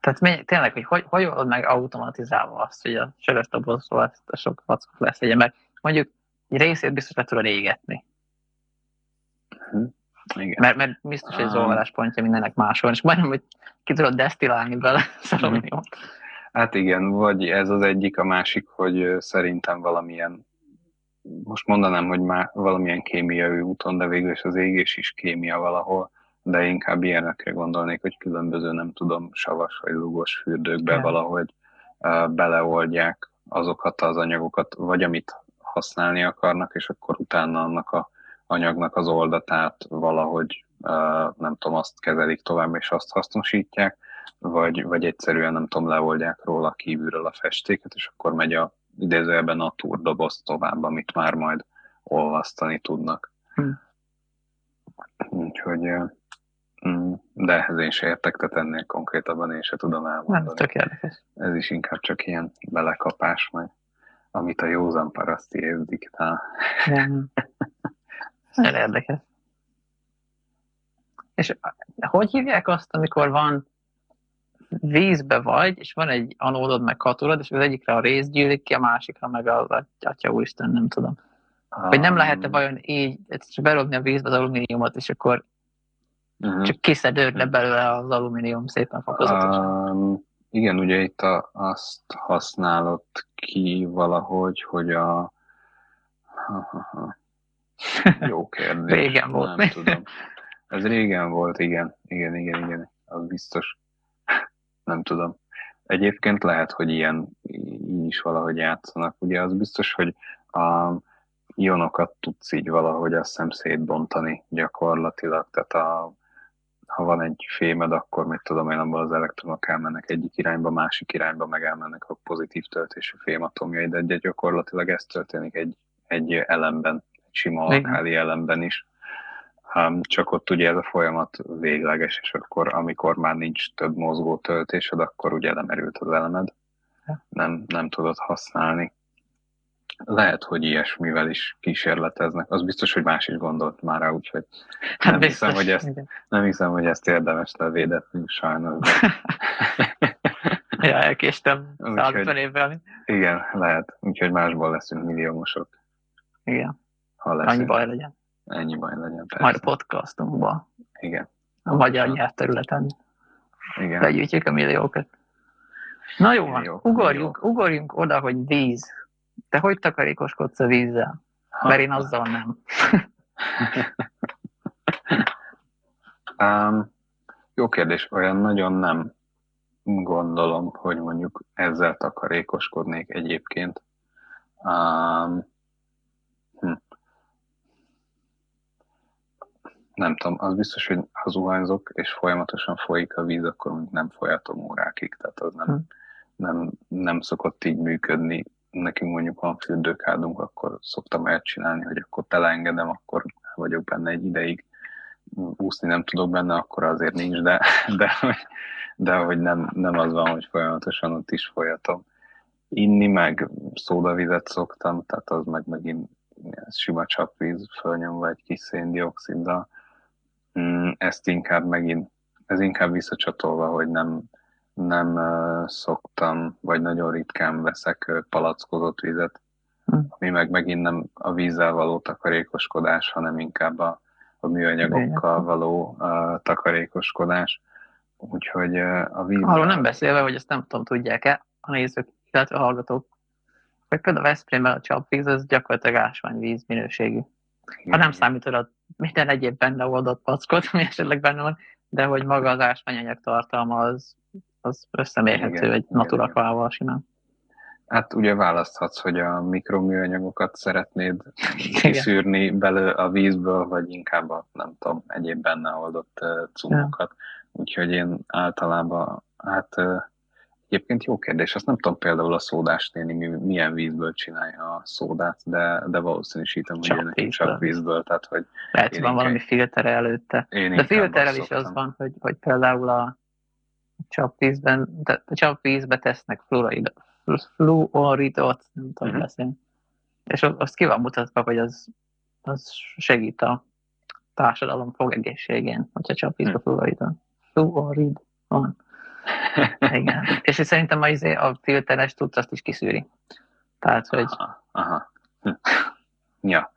Speaker 2: Tehát mi, tényleg, hogy hogy, hogy old meg automatizálva azt, hogy a sörös dobozról ezt a sok vackot lesz, ugye, mert mondjuk egy részét biztos le tudod égetni. Hm. Igen. Mert, mert biztos, hogy az pontja mindennek máshol, és majdnem, hogy ki tudod desztilálni bele
Speaker 1: szaloniumot. Hm. Hát igen, vagy ez az egyik, a másik, hogy szerintem valamilyen, most mondanám, hogy már valamilyen kémiai úton, de végül is az égés is kémia valahol, de inkább ilyenekre gondolnék, hogy különböző, nem tudom, savas vagy lugos fürdőkbe yeah. valahogy uh, beleoldják azokat az anyagokat, vagy amit használni akarnak, és akkor utána annak a anyagnak az oldatát valahogy, uh, nem tudom, azt kezelik tovább, és azt hasznosítják, vagy, vagy egyszerűen, nem tudom, leoldják róla kívülről a festéket, és akkor megy a idézőjelben a turdoboz tovább, amit már majd olvasztani tudnak. Hmm. Úgyhogy Mm, de ehhez én se értek, tehát ennél konkrétabban én se tudom elmondani. Nem,
Speaker 2: tök érdekes.
Speaker 1: Ez is inkább csak ilyen belekapás majd, amit a józan paraszti év diktál.
Speaker 2: Nagyon érdekes. És hogy hívják azt, amikor van vízbe vagy, és van egy anódod meg katodod, és az egyikre a rész gyűlik ki, a másikra meg az atya úristen, nem tudom. Hogy nem lehet-e vajon így csak berobni a vízbe az alumíniumot, és akkor Uh-huh. Csak kiszedődne belőle az alumínium szépen fokozatosan. Um,
Speaker 1: igen, ugye itt a, azt használott ki valahogy, hogy a... Jó kérdés.
Speaker 2: régen volt. Nem tudom.
Speaker 1: Ez régen volt, igen. Igen, igen, igen. Az biztos. Nem tudom. Egyébként lehet, hogy ilyen így is valahogy játszanak. Ugye az biztos, hogy a ionokat tudsz így valahogy azt hiszem szétbontani gyakorlatilag. Tehát a ha van egy fémed, akkor mit tudom én, abban az elektronok elmennek egyik irányba, másik irányba, meg elmennek a pozitív töltésű fématomjai, de egy gyakorlatilag ez történik egy, egy elemben, egy sima alkáli elemben is. Um, csak ott ugye ez a folyamat végleges, és akkor amikor már nincs több mozgó töltésed, akkor ugye lemerült az elemed, nem, nem tudod használni. Lehet, hogy ilyesmivel is kísérleteznek. Az biztos, hogy más is gondolt már rá, úgyhogy hát nem, biztos, hiszem, hogy ezt, nem hiszem, hogy ezt érdemes levédetni, sajnos.
Speaker 2: ja, elkéstem 150 évvel.
Speaker 1: Igen, lehet. Úgyhogy másból leszünk milliómosok.
Speaker 2: Igen. Ha leszünk. Annyi baj legyen.
Speaker 1: Ennyi baj legyen, persze.
Speaker 2: Majd a podcastunkban.
Speaker 1: Igen.
Speaker 2: A magyar nyelvterületen. Igen. Begyűjtjük a milliókat. Na jó van, ugorjunk, ugorjunk oda, hogy víz te hogy takarékoskodsz a vízzel? Mert én azzal nem.
Speaker 1: um, jó kérdés, olyan nagyon nem gondolom, hogy mondjuk ezzel takarékoskodnék egyébként. Um, hm. Nem tudom, az biztos, hogy ha zuhanyzok, és folyamatosan folyik a víz, akkor nem folyatom órákig, tehát az nem, hm. nem, nem szokott így működni nekünk mondjuk van fürdőkádunk, akkor szoktam elcsinálni, hogy akkor teleengedem, akkor vagyok benne egy ideig, úszni nem tudok benne, akkor azért nincs, de, de, de hogy nem, nem az van, hogy folyamatosan ott is folyatom. Inni meg szódavizet szoktam, tehát az meg megint sima csapvíz fölnyomva egy kis széndioksziddal. Mm, ezt inkább megint, ez inkább visszacsatolva, hogy nem, nem szoktam, vagy nagyon ritkán veszek palackozott vizet, hm. ami meg megint nem a vízzel való takarékoskodás, hanem inkább a, a műanyagokkal való a takarékoskodás. Úgyhogy a víz...
Speaker 2: Arról nem beszélve, hogy ezt nem tudom, tudják-e a nézők, illetve a hallgatók, hogy például a Veszprémben a csapvíz, az gyakorlatilag ásványvíz minőségű. Ha nem számítod a minden egyéb benne oldott packot, ami esetleg benne van, de hogy maga az ásványanyag tartalma az, az összemérhető egy naturakvával simán.
Speaker 1: Hát ugye választhatsz, hogy a mikroműanyagokat szeretnéd kiszűrni belő a vízből, vagy inkább a, nem tudom, egyéb benne oldott cumokat. Ja. Úgyhogy én általában, hát Egyébként jó kérdés, azt nem tudom például a szódás néni milyen vízből csinálja a szódát, de, de valószínűsítem, hogy neki csak vízből, tehát hogy...
Speaker 2: Lehet, van valami filtere előtte. de filterrel is az van, hogy, hogy például a csapvízben, a csapvízbe tesznek fluorid, fluoridot, nem tudom uh-huh. beszélni. És azt ki van mutatva, hogy az, az segít a társadalom fogegészségén, hogyha csapvízbe fluoridot. Fluorid van. Igen. És szerintem a, izé, a filteres tudsz, azt is kiszűri. Tehát, hogy...
Speaker 1: Aha. aha. Hm. Ja.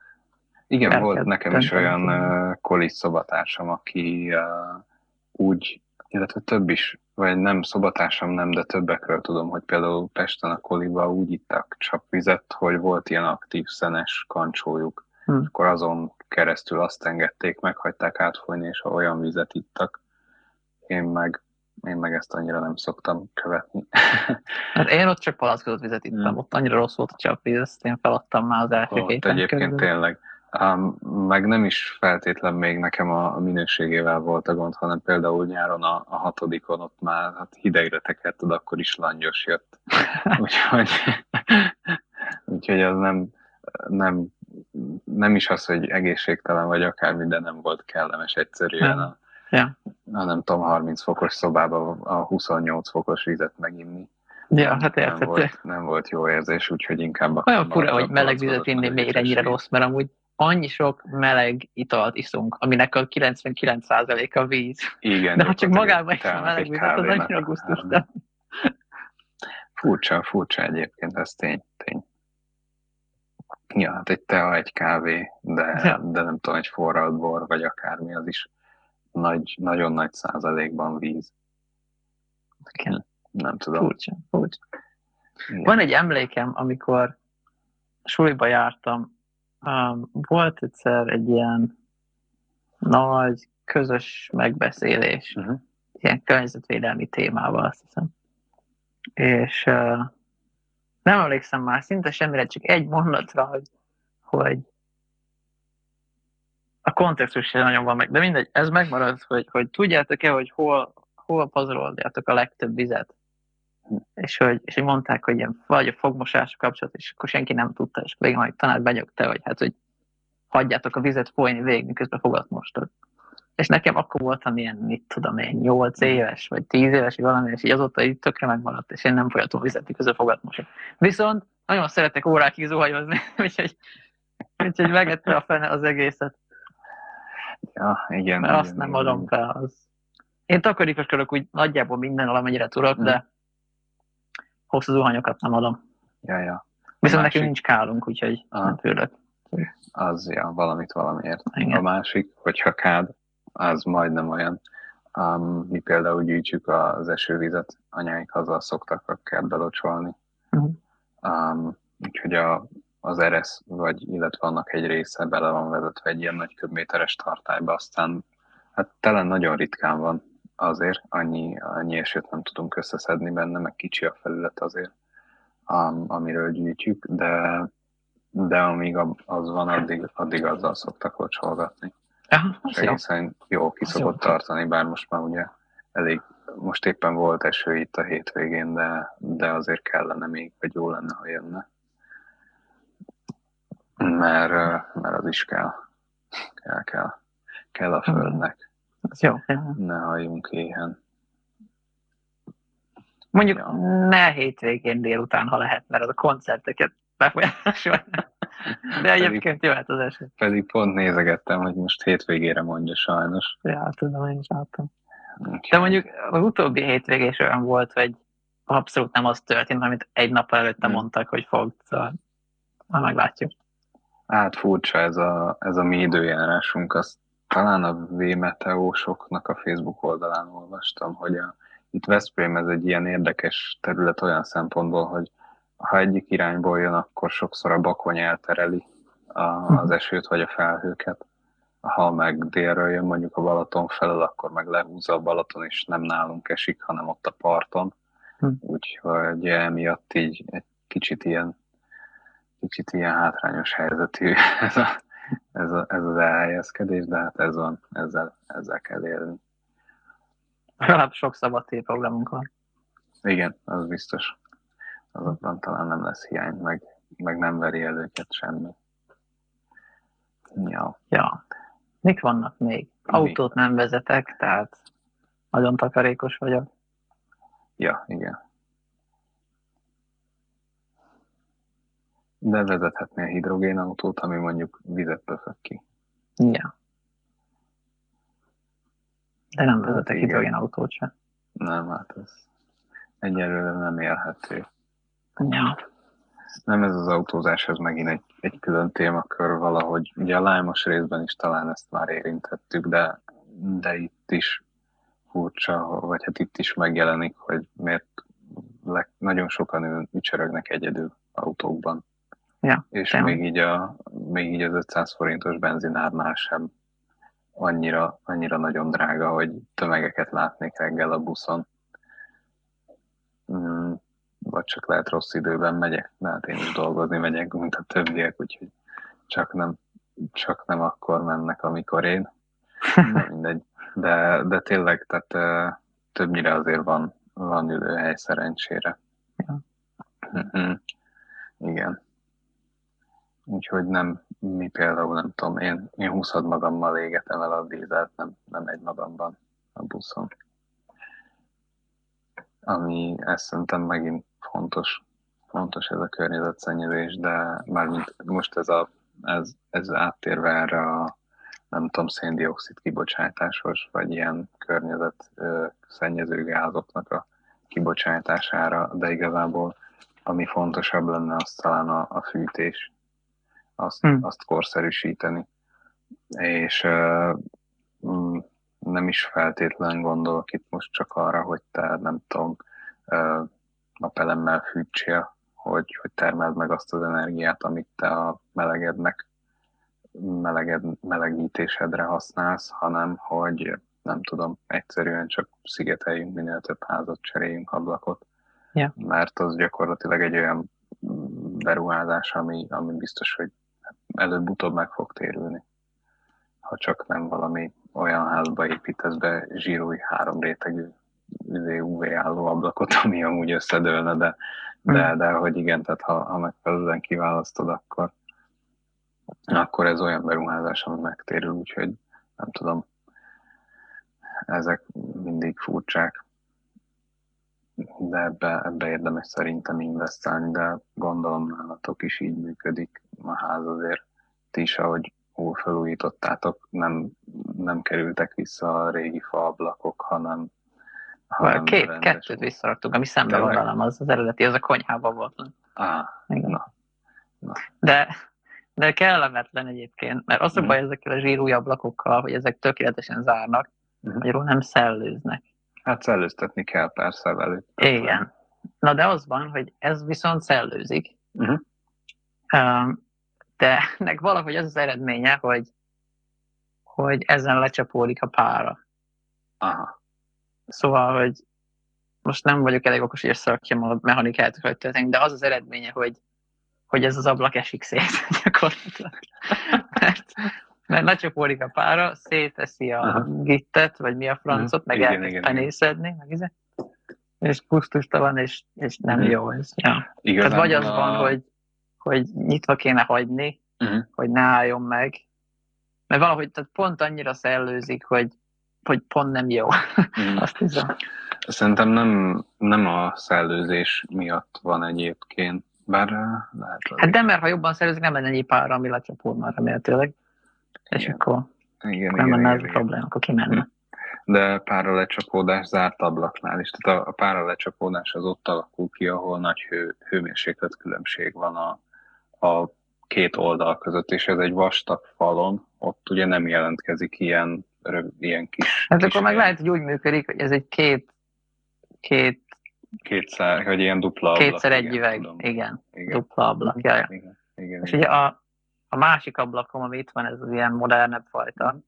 Speaker 1: Igen, El volt nekem is olyan uh, kolis szobatársam, aki uh, úgy, illetve több is, vagy nem szobatársam nem, de többekről tudom, hogy például Pesten a koliba úgy ittak csapvizet, hogy volt ilyen aktív szenes kancsójuk. Hmm. Akkor azon keresztül azt engedték, meghagyták átfolyni, és olyan vizet ittak. Én meg én meg ezt annyira nem szoktam követni.
Speaker 2: hát én ott csak palackozott vizet ittam, hmm. ott annyira rossz volt a csapvíz, ezt én feladtam már az első
Speaker 1: két egyébként körül. tényleg. Um, meg nem is feltétlen még nekem a minőségével volt a gond, hanem például nyáron a, a hatodikon ott már hát hidegre tekerted, akkor is langyos jött. úgyhogy, úgyhogy az nem, nem, nem is az, hogy egészségtelen vagy akármi, de nem volt kellemes egyszerűen a, Ja. Na, nem tudom, 30 fokos szobában a 28 fokos vizet meginni.
Speaker 2: Ja, hát
Speaker 1: nem volt, nem volt jó érzés, úgyhogy inkább...
Speaker 2: Olyan fura, hogy meleg vizet inni még ennyire rossz, mert amúgy annyi sok meleg italt iszunk, aminek a 99%-a víz.
Speaker 1: Igen.
Speaker 2: De ha csak magában is a meleg vizet, az annyira gusztus. De...
Speaker 1: Furcsa, furcsa egyébként, ez tény, tény. Ja, hát egy tea, egy kávé, de, ja. de nem tudom, egy forralt bor, vagy akármi, az is nagy, nagyon nagy százalékban víz.
Speaker 2: Igen.
Speaker 1: Nem tudom.
Speaker 2: Furcsa, furcsa. Van egy emlékem, amikor suliba jártam, um, volt egyszer egy ilyen nagy közös megbeszélés, uh-huh. ilyen környezetvédelmi témával, azt hiszem. És uh, nem emlékszem már szinte semmire, csak egy mondatra, hogy, hogy a kontextus sem nagyon van meg, de mindegy, ez megmarad, hogy, hogy tudjátok-e, hogy hol, hol pazaroljátok a legtöbb vizet. És hogy, és hogy mondták, hogy ilyen, vagy a fogmosás kapcsolat, és akkor senki nem tudta, és végül majd tanár benyögte, hogy hát, hogy hagyjátok a vizet folyni végig, miközben fogat mostad. És nekem akkor voltam ilyen, mit tudom én, 8 éves, vagy 10 éves, vagy valami, és így azóta így tökre megmaradt, és én nem folyatom vizet, miközben fogat mosok. Viszont nagyon szeretek órákig zuhanyozni, úgyhogy, úgyhogy megette a fene az egészet.
Speaker 1: Ja, igen.
Speaker 2: Mert
Speaker 1: igen,
Speaker 2: azt nem adom fel. Az... Én takarékoskodok úgy nagyjából minden, amennyire tudok, mm. de hosszú zuhanyokat nem adom.
Speaker 1: Ja, ja.
Speaker 2: Viszont másik... nekünk nincs kálunk, úgyhogy ah. nem fürdök.
Speaker 1: Az, ja, valamit valamiért. Igen. A másik, hogyha kád, az majdnem olyan. Um, mi például gyűjtjük az esővizet, anyáik azzal szoktak a kertbe locsolni. Uh-huh. Um, úgyhogy a az eresz, vagy illetve annak egy része bele van vezetve egy ilyen nagy köbméteres tartályba, aztán hát telen nagyon ritkán van azért, annyi, annyi esőt nem tudunk összeszedni benne, meg kicsi a felület azért, am, amiről gyűjtjük, de, de amíg az van, addig, addig azzal szoktak locsolgatni.
Speaker 2: Aha,
Speaker 1: és egészen jó. jó ki szokott tartani, bár most már ugye elég, most éppen volt eső itt a hétvégén, de, de azért kellene még, vagy jó lenne, ha jönne. mert, mert az is kell. Kell, kell, kell a földnek.
Speaker 2: Jó.
Speaker 1: Ne halljunk éhen.
Speaker 2: Mondjuk ja. ne hétvégén délután, ha lehet, mert az a koncerteket befolyásolja. De egyébként jöhet az eset.
Speaker 1: Pedig pont nézegettem, hogy most hétvégére mondja sajnos.
Speaker 2: Ja, tudom, én is láttam. De mondjuk az utóbbi hétvégés olyan volt, hogy abszolút nem az történt, amit egy nap előtte hmm. mondtak, hogy fog, szóval már meglátjuk.
Speaker 1: Hát furcsa ez a, ez a mi időjárásunk, azt talán a V-meteósoknak a Facebook oldalán olvastam, hogy a, itt Veszprém ez egy ilyen érdekes terület olyan szempontból, hogy ha egyik irányból jön, akkor sokszor a bakony eltereli a, az esőt vagy a felhőket. Ha meg délről jön mondjuk a Balaton felől, akkor meg lehúzza a Balaton, és nem nálunk esik, hanem ott a parton. Hm. Úgyhogy emiatt így egy kicsit ilyen, kicsit ilyen hátrányos helyzetű ez, a, ez, a, ez az elhelyezkedés, de hát ez van, ezzel, ezzel kell élni.
Speaker 2: Legalább sok szabad programunk van.
Speaker 1: Igen, az biztos. Azokban talán nem lesz hiány, meg, meg nem veri el őket semmi. Ja.
Speaker 2: ja. Mik vannak még? Autót nem vezetek, tehát nagyon takarékos vagyok.
Speaker 1: Ja, igen. De vezethetnél hidrogénautót, ami mondjuk vizet pöfög ki.
Speaker 2: Ja. De nem vezetek hát hidrogénautót sem.
Speaker 1: Nem, hát ez egyelőre nem élhető.
Speaker 2: Ja.
Speaker 1: Nem ez az autózás, ez megint egy, egy külön témakör valahogy. Ugye a lájmos részben is talán ezt már érintettük, de, de itt is furcsa, vagy hát itt is megjelenik, hogy miért le, nagyon sokan ücsörögnek egyedül autókban.
Speaker 2: Ja,
Speaker 1: és még így, a, még így az 500 forintos benzinárnál sem annyira, annyira nagyon drága, hogy tömegeket látnék reggel a buszon. Mm, vagy csak lehet rossz időben megyek, de hát én is dolgozni megyek, mint a többiek, úgyhogy csak nem, csak nem akkor mennek, amikor én. Na, mindegy. De, de tényleg, tehát többnyire azért van, van ülőhely szerencsére. Ja. Mm-hmm. Igen. Úgyhogy nem, mi például nem tudom, én, én 20 magammal égetem el a dízelt, nem, nem egy magamban a buszon. Ami ezt szerintem megint fontos, fontos ez a környezetszennyezés, de mármint most ez, a, ez, ez áttérve erre a nem tudom, széndiokszid kibocsátáshoz, vagy ilyen környezet szennyező gázoknak a kibocsátására, de igazából ami fontosabb lenne, az talán a, a fűtés, azt, hmm. azt korszerűsíteni. És uh, nem is feltétlen gondolok itt most csak arra, hogy te nem tudom, uh, napelemmel fűtsél, hogy, hogy termeld meg azt az energiát, amit te a melegednek, meleged, melegítésedre használsz, hanem hogy nem tudom, egyszerűen csak szigeteljünk minél több házat, cseréljünk ablakot.
Speaker 2: Ja.
Speaker 1: Mert az gyakorlatilag egy olyan beruházás, ami, ami biztos, hogy előbb-utóbb meg fog térülni. Ha csak nem valami olyan házba építesz be zsírúj három rétegű UV álló ablakot, ami amúgy összedőlne, de, de, hmm. de hogy igen, tehát ha, ha megfelelően kiválasztod, akkor, akkor ez olyan beruházás, ami megtérül, úgyhogy nem tudom, ezek mindig furcsák, de ebbe, ebbe érdemes szerintem investálni, de gondolom nálatok is így működik a ház azért, ti is, ahogy új felújítottátok, nem, nem kerültek vissza a régi faablakok, hanem
Speaker 2: hanem Két, rendes. kettőt visszaraktunk, ami szembe van velem, az az eredeti, az a konyhában volt.
Speaker 1: Ah, Igen. Na.
Speaker 2: na. De, de kellemetlen egyébként, mert az a baj mm. ezekkel a zsírúj ablakokkal, hogy ezek tökéletesen zárnak, mm. magyarul nem szellőznek.
Speaker 1: Hát szellőztetni kell persze velük.
Speaker 2: Igen. Na de az van, hogy ez viszont szellőzik. Uh-huh. De ennek valahogy az az eredménye, hogy, hogy ezen lecsapódik a pára.
Speaker 1: Aha.
Speaker 2: Szóval, hogy most nem vagyok elég okos, hogy összerakjam a mechanikát, hogy történik, de az az eredménye, hogy, hogy ez az ablak esik szét gyakorlatilag. mert, mert lecsapódik a pára, széteszi a Aha. gittet, vagy mi a francot, meg igen, elkezd penészedni, meg izé, és pusztustalan, és, és nem mm. jó ez. Ja. Tehát vagy az a... van, hogy, hogy nyitva kéne hagyni, uh-huh. hogy ne álljon meg. Mert valahogy tehát pont annyira szellőzik, hogy, hogy pont nem jó. Uh-huh. Azt hiszem.
Speaker 1: Szerintem nem, nem a szellőzés miatt van egyébként, bár lehet.
Speaker 2: Hát de mert ha jobban szellőzik, nem lenne ennyi pára, ami lecsapódna remélhetőleg. És igen. akkor igen, nem lenne ez a probléma, akkor kimenne.
Speaker 1: De pára lecsapódás zárt ablaknál is. Tehát a, a pára lecsapódás az ott alakul ki, ahol nagy hő, hőmérséklet különbség van a, a két oldal között, és ez egy vastag falon, ott ugye nem jelentkezik ilyen, ilyen kis...
Speaker 2: Hát
Speaker 1: kis
Speaker 2: akkor meg lehet, hogy úgy működik, hogy ez egy két, két
Speaker 1: Kétszer, hogy ilyen dupla ablak.
Speaker 2: Kétszer egy üveg, igen, igen, igen. Dupla ablak, igen. igen. igen és igen. ugye a, a másik ablakom, ami itt van, ez az ilyen modernebb fajta.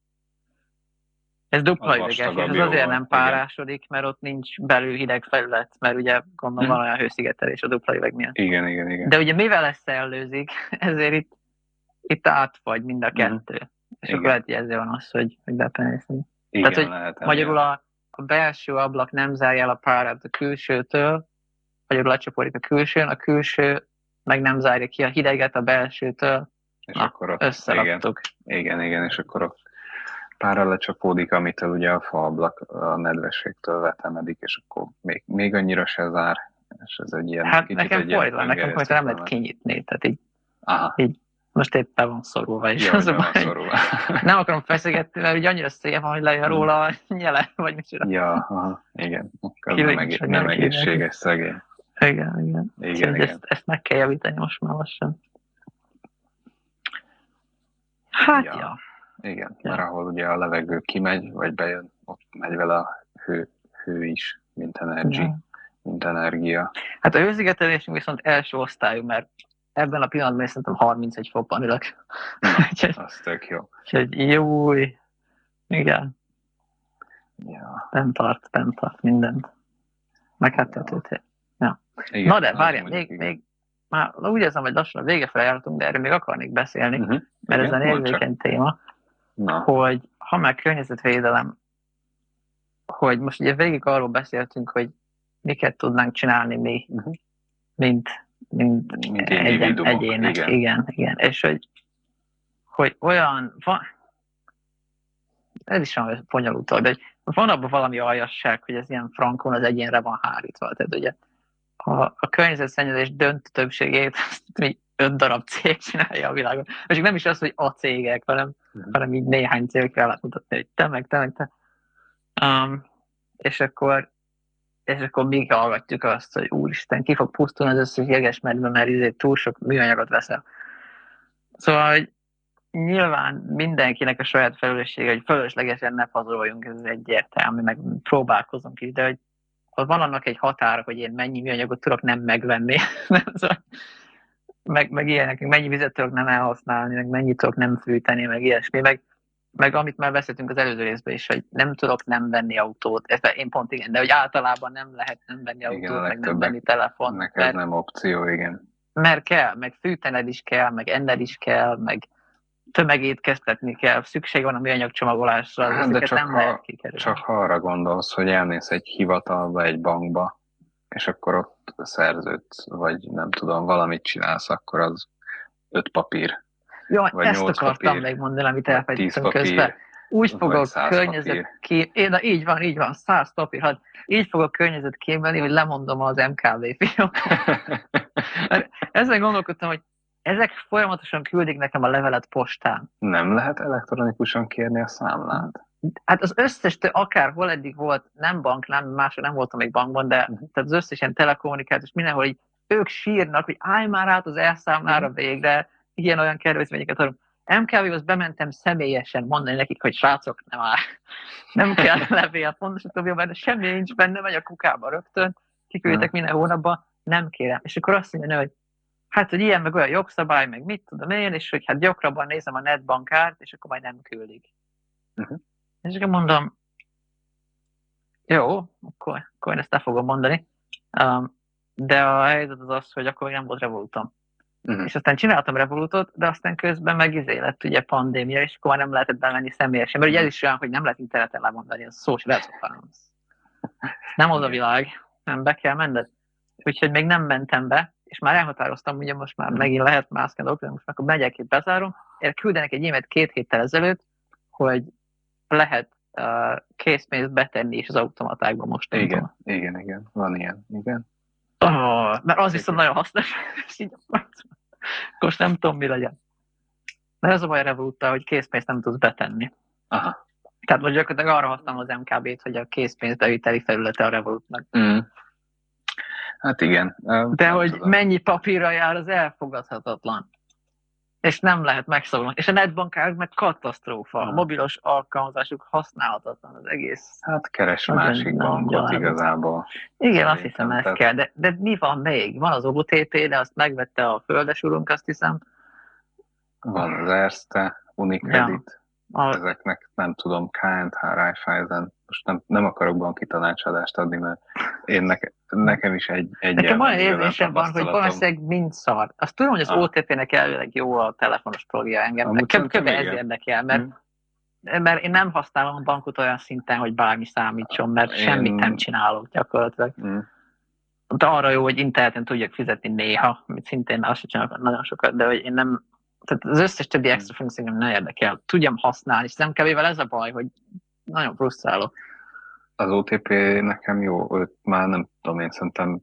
Speaker 2: Ez dupla üveges, és ez azért nem párásodik, mert ott nincs belül hideg felület, mert ugye gondolom hmm. van olyan hőszigetelés a dupla üveg miatt.
Speaker 1: Igen, igen, igen.
Speaker 2: De ugye mivel ezt szellőzik, ezért itt, itt átfagy mind a hmm. kettő. Hmm. És igen. akkor lehet, hogy ezért van az, hogy, hogy bepenészni. Tehát, hogy lehet, magyarul a, a belső ablak nem zárja el a párát a külsőtől, vagy lecsapódik a külsőn, a külső meg nem zárja ki a hideget a belsőtől.
Speaker 1: És Na, akkor ott, összeraktuk. Igen, igen, igen, és akkor ott pára lecsapódik, amitől ugye a faablak a nedvességtől vetemedik, és akkor még, még annyira se zár, és ez egy ilyen...
Speaker 2: Hát nekem fordítva, nekem hogy nem lehet kinyitni, tehát így, Aha. így most éppen van szorulva, és Jó, az a baj, szorulva. nem akarom feszegetni, mert ugye annyira szép van, hogy lejön róla a nyele, vagy micsoda.
Speaker 1: Ja, aha, igen. Ez nem, egész, nem egészséges szegény.
Speaker 2: Igen, igen. igen, igen. Ezt, ezt meg kell javítani most már lassan. Hát, ja. ja.
Speaker 1: Igen, ja. mert ahol ugye a levegő kimegy, vagy bejön, ott megy vele a hő, hő is, mint energia. Ja. Mint energia.
Speaker 2: Hát a hőszigetelésünk viszont első osztályú, mert ebben a pillanatban szerintem 31 fokban ülök.
Speaker 1: Na, az tök jó.
Speaker 2: Úgyhogy jó, igen. Ja. Nem tart, nem tart mindent. Meg hát ja. ja. Na de, várjál, még, még már úgy érzem, hogy lassan a vége felé jártunk, de erről még akarnék beszélni, uh-huh. mert igen, ez a érzékeny téma, Na. hogy ha már környezetvédelem, hogy most ugye végig arról beszéltünk, hogy miket tudnánk csinálni mi, uh-huh. mint mint, mint egyen, egyének. Igen. igen, igen. És hogy, hogy olyan, van, ez is olyan bonyolult, de hogy van abban valami aljasság, hogy ez ilyen frankon az egyénre van hárítva. Tehát ugye a, a környezetszennyezés dönt többségét mi öt darab cég csinálja a világon. És nem is az, hogy a cégek, hanem, uh-huh. hanem így néhány cég kell mutatni, hogy te meg, te meg, te. Um, és akkor és akkor mi hallgatjuk azt, hogy úristen, ki fog pusztulni az összes jegesmedve, mert ezért túl sok műanyagot veszel. Szóval, hogy nyilván mindenkinek a saját felelőssége, hogy fölöslegesen ne pazoljunk, ez egyértelmű, meg próbálkozunk is, de hogy hogy van annak egy határa, hogy én mennyi műanyagot tudok nem megvenni, meg, meg ilyenek, mennyi vizet tudok nem elhasználni, meg mennyit tudok nem fűteni, meg ilyesmi, meg meg amit már beszéltünk az előző részben is, hogy nem tudok nem venni autót, ez én pont igen, de hogy általában nem lehet nem venni autót, igen, meg nem venni telefon.
Speaker 1: Neked mert, nem opció, igen.
Speaker 2: Mert kell, meg fűtened is kell, meg enned is kell, meg tömegétkeztetni kell, szükség van a műanyag csomagolásra, hát, de csak nem ha, lehet kikerülni.
Speaker 1: Csak ha arra gondolsz, hogy elmész egy hivatalba, egy bankba, és akkor ott szerződsz, vagy nem tudom, valamit csinálsz, akkor az öt papír
Speaker 2: jó, vagy ezt akartam papír, megmondani, amit elfejtettem közben. Úgy fogok környezet ki... Én, na, így van, így van, száz papír. Hát így fogok környezet képelni, hogy lemondom az MKV fiókot. Ezen gondolkodtam, hogy ezek folyamatosan küldik nekem a levelet postán.
Speaker 1: Nem lehet elektronikusan kérni a számlát?
Speaker 2: Hát az összes, akárhol eddig volt, nem bank, nem, máshol nem voltam még bankban, de uh-huh. tehát az összes ilyen telekommunikációs, mindenhol így ők sírnak, hogy állj már át az elszámlára uh-huh. végre, ilyen-olyan kedvezményeket adunk. MKV-hoz bementem személyesen mondani nekik, hogy srácok, nem áll, nem kell levél, pontosítom, mert semmi nincs benne, megy a kukába rögtön, kiküldtek minden hónapban, nem kérem. És akkor azt mondja, hogy hát, hogy ilyen meg olyan jogszabály, meg mit tudom én, és hogy hát gyakrabban nézem a netbankárt, és akkor majd nem küldik. Uh-huh. És akkor mondom, jó, akkor, akkor én ezt el fogom mondani. Um, de a helyzet az az, hogy akkor nem volt revolútom. Uh-huh. És aztán csináltam Revolutot, de aztán közben meg izé lett ugye pandémia, és akkor már nem lehetett bemenni személyesen, mert ugye ez is olyan, hogy nem lehet interneten lemondani, ez social resource. Nem az a világ, nem be kell menned. Úgyhogy még nem mentem be, és már elhatároztam, ugye most már megint lehet mászkálni dolgozni, most akkor megyek itt bezárom, erre küldenek egy e-mailt két héttel ezelőtt, hogy lehet uh, készpénzt betenni is az automatákba most.
Speaker 1: Igen, igen, igen, van ilyen, igen.
Speaker 2: Oh, mert az viszont nagyon hasznos. most nem tudom, mi legyen. Mert ez a baj a revolut hogy készpénzt nem tudsz betenni.
Speaker 1: Aha.
Speaker 2: Tehát most gyakorlatilag arra használom az MKB-t, hogy a készpénzbeviteli felülete a Revolutnak.
Speaker 1: Mm. Hát igen.
Speaker 2: De hogy tudom. mennyi papírra jár, az elfogadhatatlan. És nem lehet megszabadulni. És a netbankárok meg katasztrófa. A mobilos alkalmazásuk használhatatlan az egész.
Speaker 1: Hát keres másik bankot igazából.
Speaker 2: Igen, azt hiszem, ez kell. De, de mi van még? Van az OTP, de azt megvette a földesurunk, azt hiszem.
Speaker 1: Van az Erste, Unicredit. Ja a... ezeknek nem tudom, KNH, Raiffeisen, most nem, nem akarok banki tanácsadást adni, mert én neke, nekem is egy, egy
Speaker 2: Nekem olyan érzésem van, hogy valószínűleg mind szar. Azt tudom, hogy az ah. OTP-nek elvileg jó a telefonos progia engem. Kb. kb. ez érdekel, mert, hmm. mert én nem használom a bankot olyan szinten, hogy bármi számítson, mert én... semmit nem csinálok gyakorlatilag. Hmm. De arra jó, hogy interneten tudjak fizetni néha, amit szintén azt csinálok nagyon sokat, de hogy én nem, tehát az összes többi extra funkció nem érdekel. Tudjam használni, és nem kevével ez a baj, hogy nagyon frusztráló.
Speaker 1: Az OTP nekem jó, őt már nem tudom, én szerintem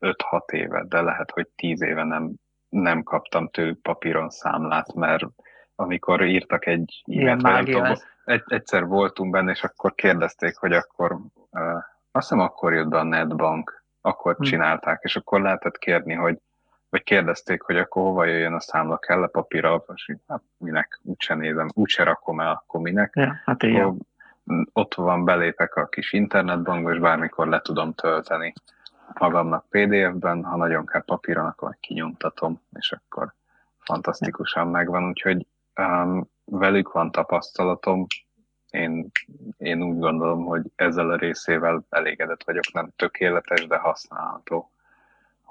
Speaker 1: 5-6 éve, de lehet, hogy 10 éve nem, nem kaptam tőlük papíron számlát, mert amikor írtak egy
Speaker 2: e tudom,
Speaker 1: egy, egyszer voltunk benne, és akkor kérdezték, hogy akkor uh, azt hiszem akkor jött be a netbank, akkor hmm. csinálták, és akkor lehetett kérni, hogy vagy kérdezték, hogy akkor hova jöjjön a számla, kell a papírra, és hát minek, úgyse nézem, úgyse rakom el, akkor minek.
Speaker 2: Ja, hát igen.
Speaker 1: Ott van, belépek a kis internetbankba, és bármikor le tudom tölteni magamnak PDF-ben, ha nagyon kell papíron, akkor kinyomtatom, és akkor fantasztikusan megvan, úgyhogy um, velük van tapasztalatom, én, én úgy gondolom, hogy ezzel a részével elégedett vagyok, nem tökéletes, de használható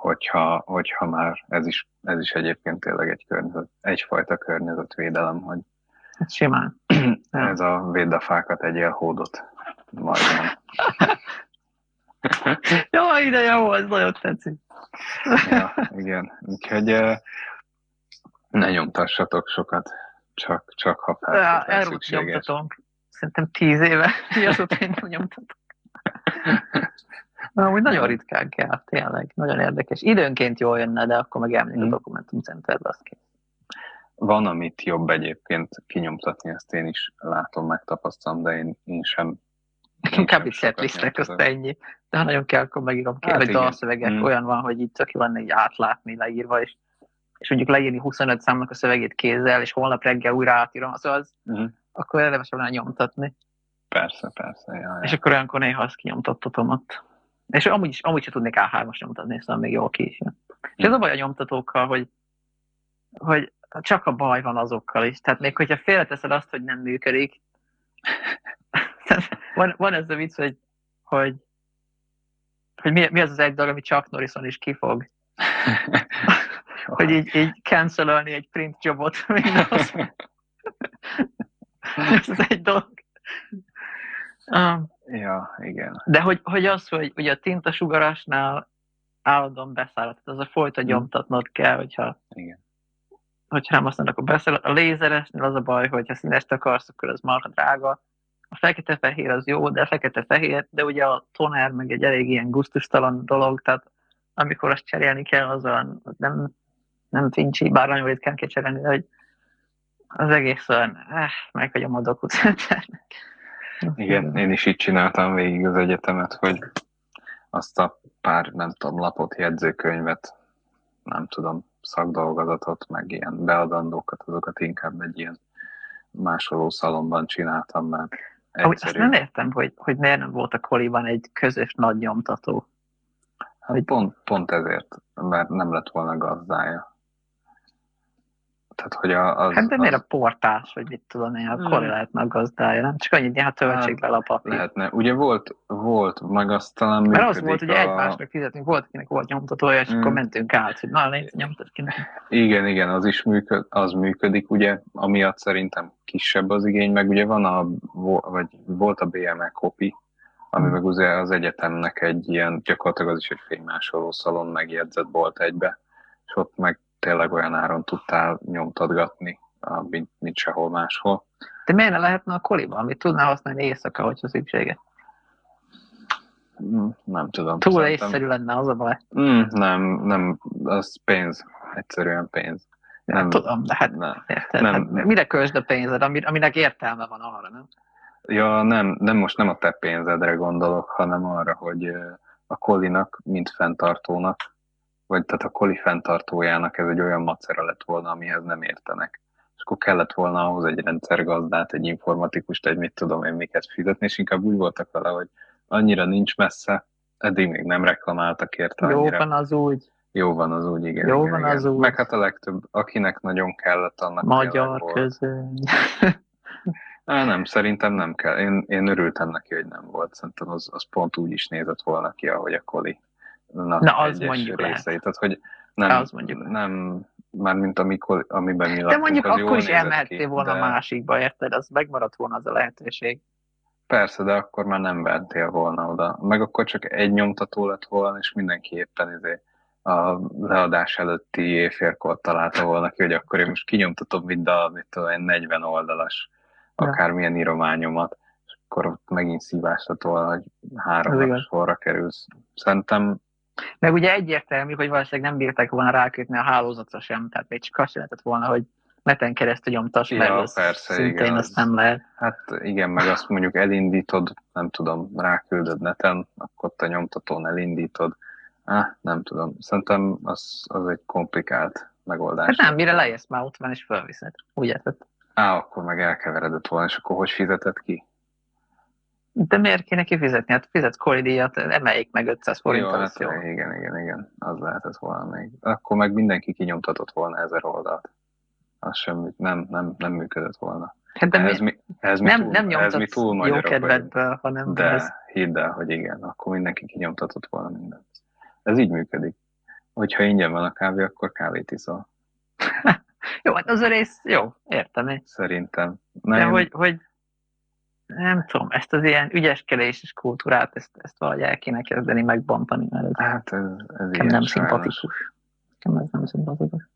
Speaker 1: hogyha, hogyha már ez is, ez is egyébként tényleg egy környezet, egyfajta környezetvédelem, hogy
Speaker 2: simán.
Speaker 1: ez a védd a fákat, egyél hódot. Majdnem.
Speaker 2: jó, ide jó, ez nagyon tetszik.
Speaker 1: ja, igen. Úgyhogy ne nyomtassatok sokat, csak, csak ha
Speaker 2: feltétlenül ja, szükséges. nyomtatom. Szerintem tíz éve, mi azóta én nyomtatok. Na, úgy nagyon ritkán kell, tényleg, nagyon érdekes. Időnként jól jönne, de akkor meg elmegyek hmm. a Dokumentum Centerbe, az kész.
Speaker 1: Van, amit jobb egyébként kinyomtatni, ezt én is látom, megtapasztalom, de én, én sem
Speaker 2: Inkább itt setlistek, azt ennyi. De ha nagyon kell, akkor megírom ki, hát vagy dalszövegek mm. olyan van, hogy itt tök jó lenne így átlátni leírva, és, és mondjuk leírni 25 számnak a szövegét kézzel, és holnap reggel újra átírom, az az, mm. akkor érdemesebb lenne nyomtatni.
Speaker 1: Persze, persze. Ja, ja.
Speaker 2: És akkor olyankor néha azt kinyomtattatom ott. És amúgy, is, amúgy sem tudnék A3-as nyomtatni, szóval még jól ki is jön. És ez a baj a nyomtatókkal, hogy, hogy csak a baj van azokkal is. Tehát még hogyha félreteszed azt, hogy nem működik, van, van ez a vicc, hogy, hogy, hogy mi, mi az az egy dolog, ami csak Norrison is kifog. hogy így, így cancelölni egy print jobot Windows. ez az egy dolog.
Speaker 1: Um, Ja, igen.
Speaker 2: De hogy, hogy az, hogy ugye a tintasugarásnál állandóan beszáll, tehát az a folyton hmm. nyomtatnod kell, hogyha,
Speaker 1: igen.
Speaker 2: Hogyha nem használod, akkor beszáll. A lézeresnél az a baj, hogy ha színest akarsz, akkor az marha drága. A fekete-fehér az jó, de fekete-fehér, de ugye a toner meg egy elég ilyen gusztustalan dolog, tehát amikor azt cserélni kell, az olyan nem, nem fincsi, bár nagyon ritkán kell cserélni, de hogy az egész olyan, eh, meghagyom a dokut
Speaker 1: Igen, én is így csináltam végig az egyetemet, hogy azt a pár, nem tudom, lapot, jegyzőkönyvet, nem tudom, szakdolgozatot, meg ilyen beadandókat, azokat inkább egy ilyen másoló szalomban csináltam, mert
Speaker 2: egyszerű. Azt nem értem, hogy, hogy miért nem volt a koliban egy közös nagy nyomtató.
Speaker 1: Hát hogy... pont, pont ezért, mert nem lett volna gazdája. Tehát, hogy a,
Speaker 2: az, hát de miért az... a portás, vagy mit tudom én, akkor hmm. lehetne a gazdája, nem? Csak annyit hát, a papír.
Speaker 1: Lehetne. Ugye volt, volt, meg azt talán
Speaker 2: Mert az volt, hogy a... egymásnak fizetünk, volt, akinek volt nyomtatója, és hmm. akkor mentünk át, hogy na, légy, nyomtat ki
Speaker 1: Igen, igen, az is működ, az működik, ugye, amiatt szerintem kisebb az igény, meg ugye van a, vagy volt a BME copy, ami meg ugye az egyetemnek egy ilyen, gyakorlatilag az is egy fénymásoló szalon megjegyzett volt egybe, és ott meg tényleg olyan áron tudtál nyomtatgatni, mint, mint sehol máshol.
Speaker 2: De miért ne lehetne a koliba, amit tudnál használni éjszaka, hogyha szükséges?
Speaker 1: Mm, nem tudom.
Speaker 2: Túl szerintem... észszerű lenne az a baj.
Speaker 1: Mm, nem, nem, az pénz, egyszerűen pénz.
Speaker 2: Nem, nem tudom, de hát, nem, érted, nem. Hát mire költsd a pénzed, aminek értelme van arra, nem?
Speaker 1: Ja, nem, nem most nem a te pénzedre gondolok, hanem arra, hogy a kolinak, mint fenntartónak, vagy tehát a koli fenntartójának ez egy olyan macera lett volna, amihez nem értenek. És akkor kellett volna ahhoz egy rendszergazdát, egy informatikust, egy mit tudom én miket fizetni, és inkább úgy voltak vele, hogy annyira nincs messze, eddig még nem reklamáltak érte
Speaker 2: Jó annyira. van az úgy.
Speaker 1: Jó van az úgy, igen.
Speaker 2: Jó
Speaker 1: igen,
Speaker 2: van
Speaker 1: igen.
Speaker 2: az úgy.
Speaker 1: Meg hát a legtöbb, akinek nagyon kellett, annak
Speaker 2: Magyar közöny.
Speaker 1: Á, nem, szerintem nem kell. Én, én örültem neki, hogy nem volt. Szerintem az, az pont úgy is nézett volna ki, ahogy a Koli.
Speaker 2: Na, az mondjuk
Speaker 1: részeit. Tehát, hogy nem,
Speaker 2: az mondjuk
Speaker 1: nem mármint amikor, amiben mi
Speaker 2: De mondjuk az akkor is emeltél volna de... másikba, érted? Az megmaradt volna az a lehetőség.
Speaker 1: Persze, de akkor már nem ventél volna oda. Meg akkor csak egy nyomtató lett volna, és mindenki éppen izé a leadás előtti éjfélkor találta volna ki, hogy akkor én most kinyomtatom mind a mit tudom, 40 oldalas akármilyen írományomat, és akkor ott megint szívás lett volna, hogy három sorra kerülsz. Szerintem
Speaker 2: meg ugye egyértelmű, hogy valószínűleg nem bírták volna rákötni a hálózatra sem, tehát még csak azt lehetett volna, hogy neten keresztül nyomtas,
Speaker 1: ja, mert persze, szintén igen,
Speaker 2: azt nem lehet.
Speaker 1: Hát igen, meg azt mondjuk elindítod, nem tudom, ráküldöd neten, akkor te nyomtatón elindítod. Ah, nem tudom, szerintem az, az egy komplikált megoldás. Hát
Speaker 2: nem, mire lejössz már ott van és felviszed. Úgy érted?
Speaker 1: Á, akkor meg elkeveredett volna, és akkor hogy fizetett ki?
Speaker 2: De miért kéne kifizetni? Hát fizetsz kolidíjat, emeljék meg 500 forintot. Jó, hát
Speaker 1: jó. Igen, igen, igen, az lehetett volna még. Akkor meg mindenki kinyomtatott volna ezer oldalt. Az sem, nem, nem, nem működött volna.
Speaker 2: Hát de ez mi, ez mi
Speaker 1: nem,
Speaker 2: túl, nem
Speaker 1: ez mi túl jó
Speaker 2: kedvedből, hanem...
Speaker 1: De ez... hidd el, hogy igen, akkor mindenki kinyomtatott volna mindent. Ez így működik. Hogyha ingyen van a kávé, akkor kávét iszol.
Speaker 2: jó, hát az a rész jó, értem én.
Speaker 1: Szerintem.
Speaker 2: Nem. De hogy, hogy nem tudom, ezt az ilyen ügyeskedéses kultúrát, ezt, ezt valahogy el kéne kezdeni megbontani, mert ez,
Speaker 1: hát ez, ez ilyen
Speaker 2: nem szimpatikus. Nekem ez nem szimpatikus.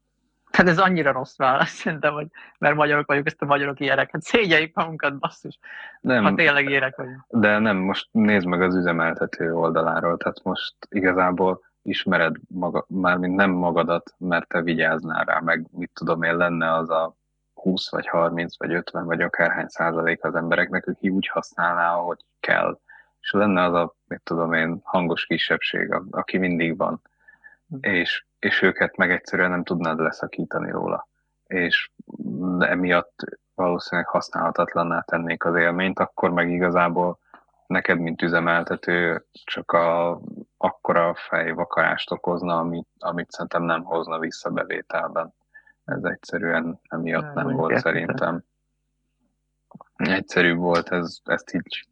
Speaker 2: Hát ez annyira rossz válasz, szerintem, hogy mert magyarok vagyunk, ezt a magyarok ilyenek. Hát szégyeljük magunkat, basszus, nem, ha tényleg ilyenek vagyunk.
Speaker 1: De nem, most nézd meg az üzemeltető oldaláról, tehát most igazából ismered maga, mármint nem magadat, mert te vigyáznál rá, meg mit tudom én, lenne az a 20 vagy 30 vagy 50 vagy akárhány százalék az embereknek, aki úgy használná, ahogy kell. És lenne az a, mit tudom én, hangos kisebbség, aki mindig van. Hm. És, és őket meg egyszerűen nem tudnád leszakítani róla. És emiatt valószínűleg használhatatlanná tennék az élményt, akkor meg igazából neked, mint üzemeltető, csak a, akkora fejvakarást okozna, amit, amit szerintem nem hozna vissza bevételben. Ez egyszerűen emiatt nem, nem volt szerintem. Egyszerűbb volt ez, ezt, így,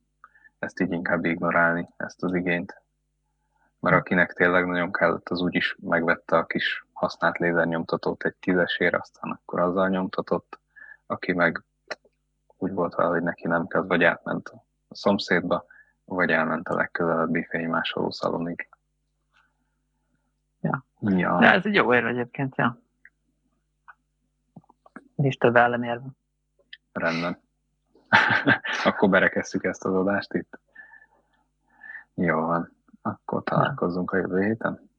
Speaker 1: ezt így inkább ignorálni, ezt az igényt. Mert akinek tényleg nagyon kellett, az úgyis megvette a kis használt lézernyomtatót egy tízesért, aztán akkor azzal nyomtatott. Aki meg úgy volt vele, hogy neki nem kell, vagy átment a szomszédba, vagy elment a legközelebbi fénymásoló szalonig.
Speaker 2: Ja. ja. De ez egy jó érv egyébként, ja. Nincs több ellenérve.
Speaker 1: Rendben. Akkor berekesszük ezt az adást itt. Jó van. Akkor találkozzunk a jövő héten.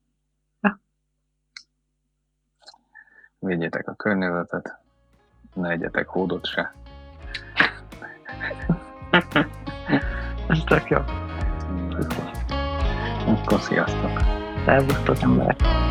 Speaker 1: Védjétek a környezetet, ne egyetek hódot se.
Speaker 2: Ez tök jó.
Speaker 1: Akkor sziasztok!
Speaker 2: Szervusztok emberek!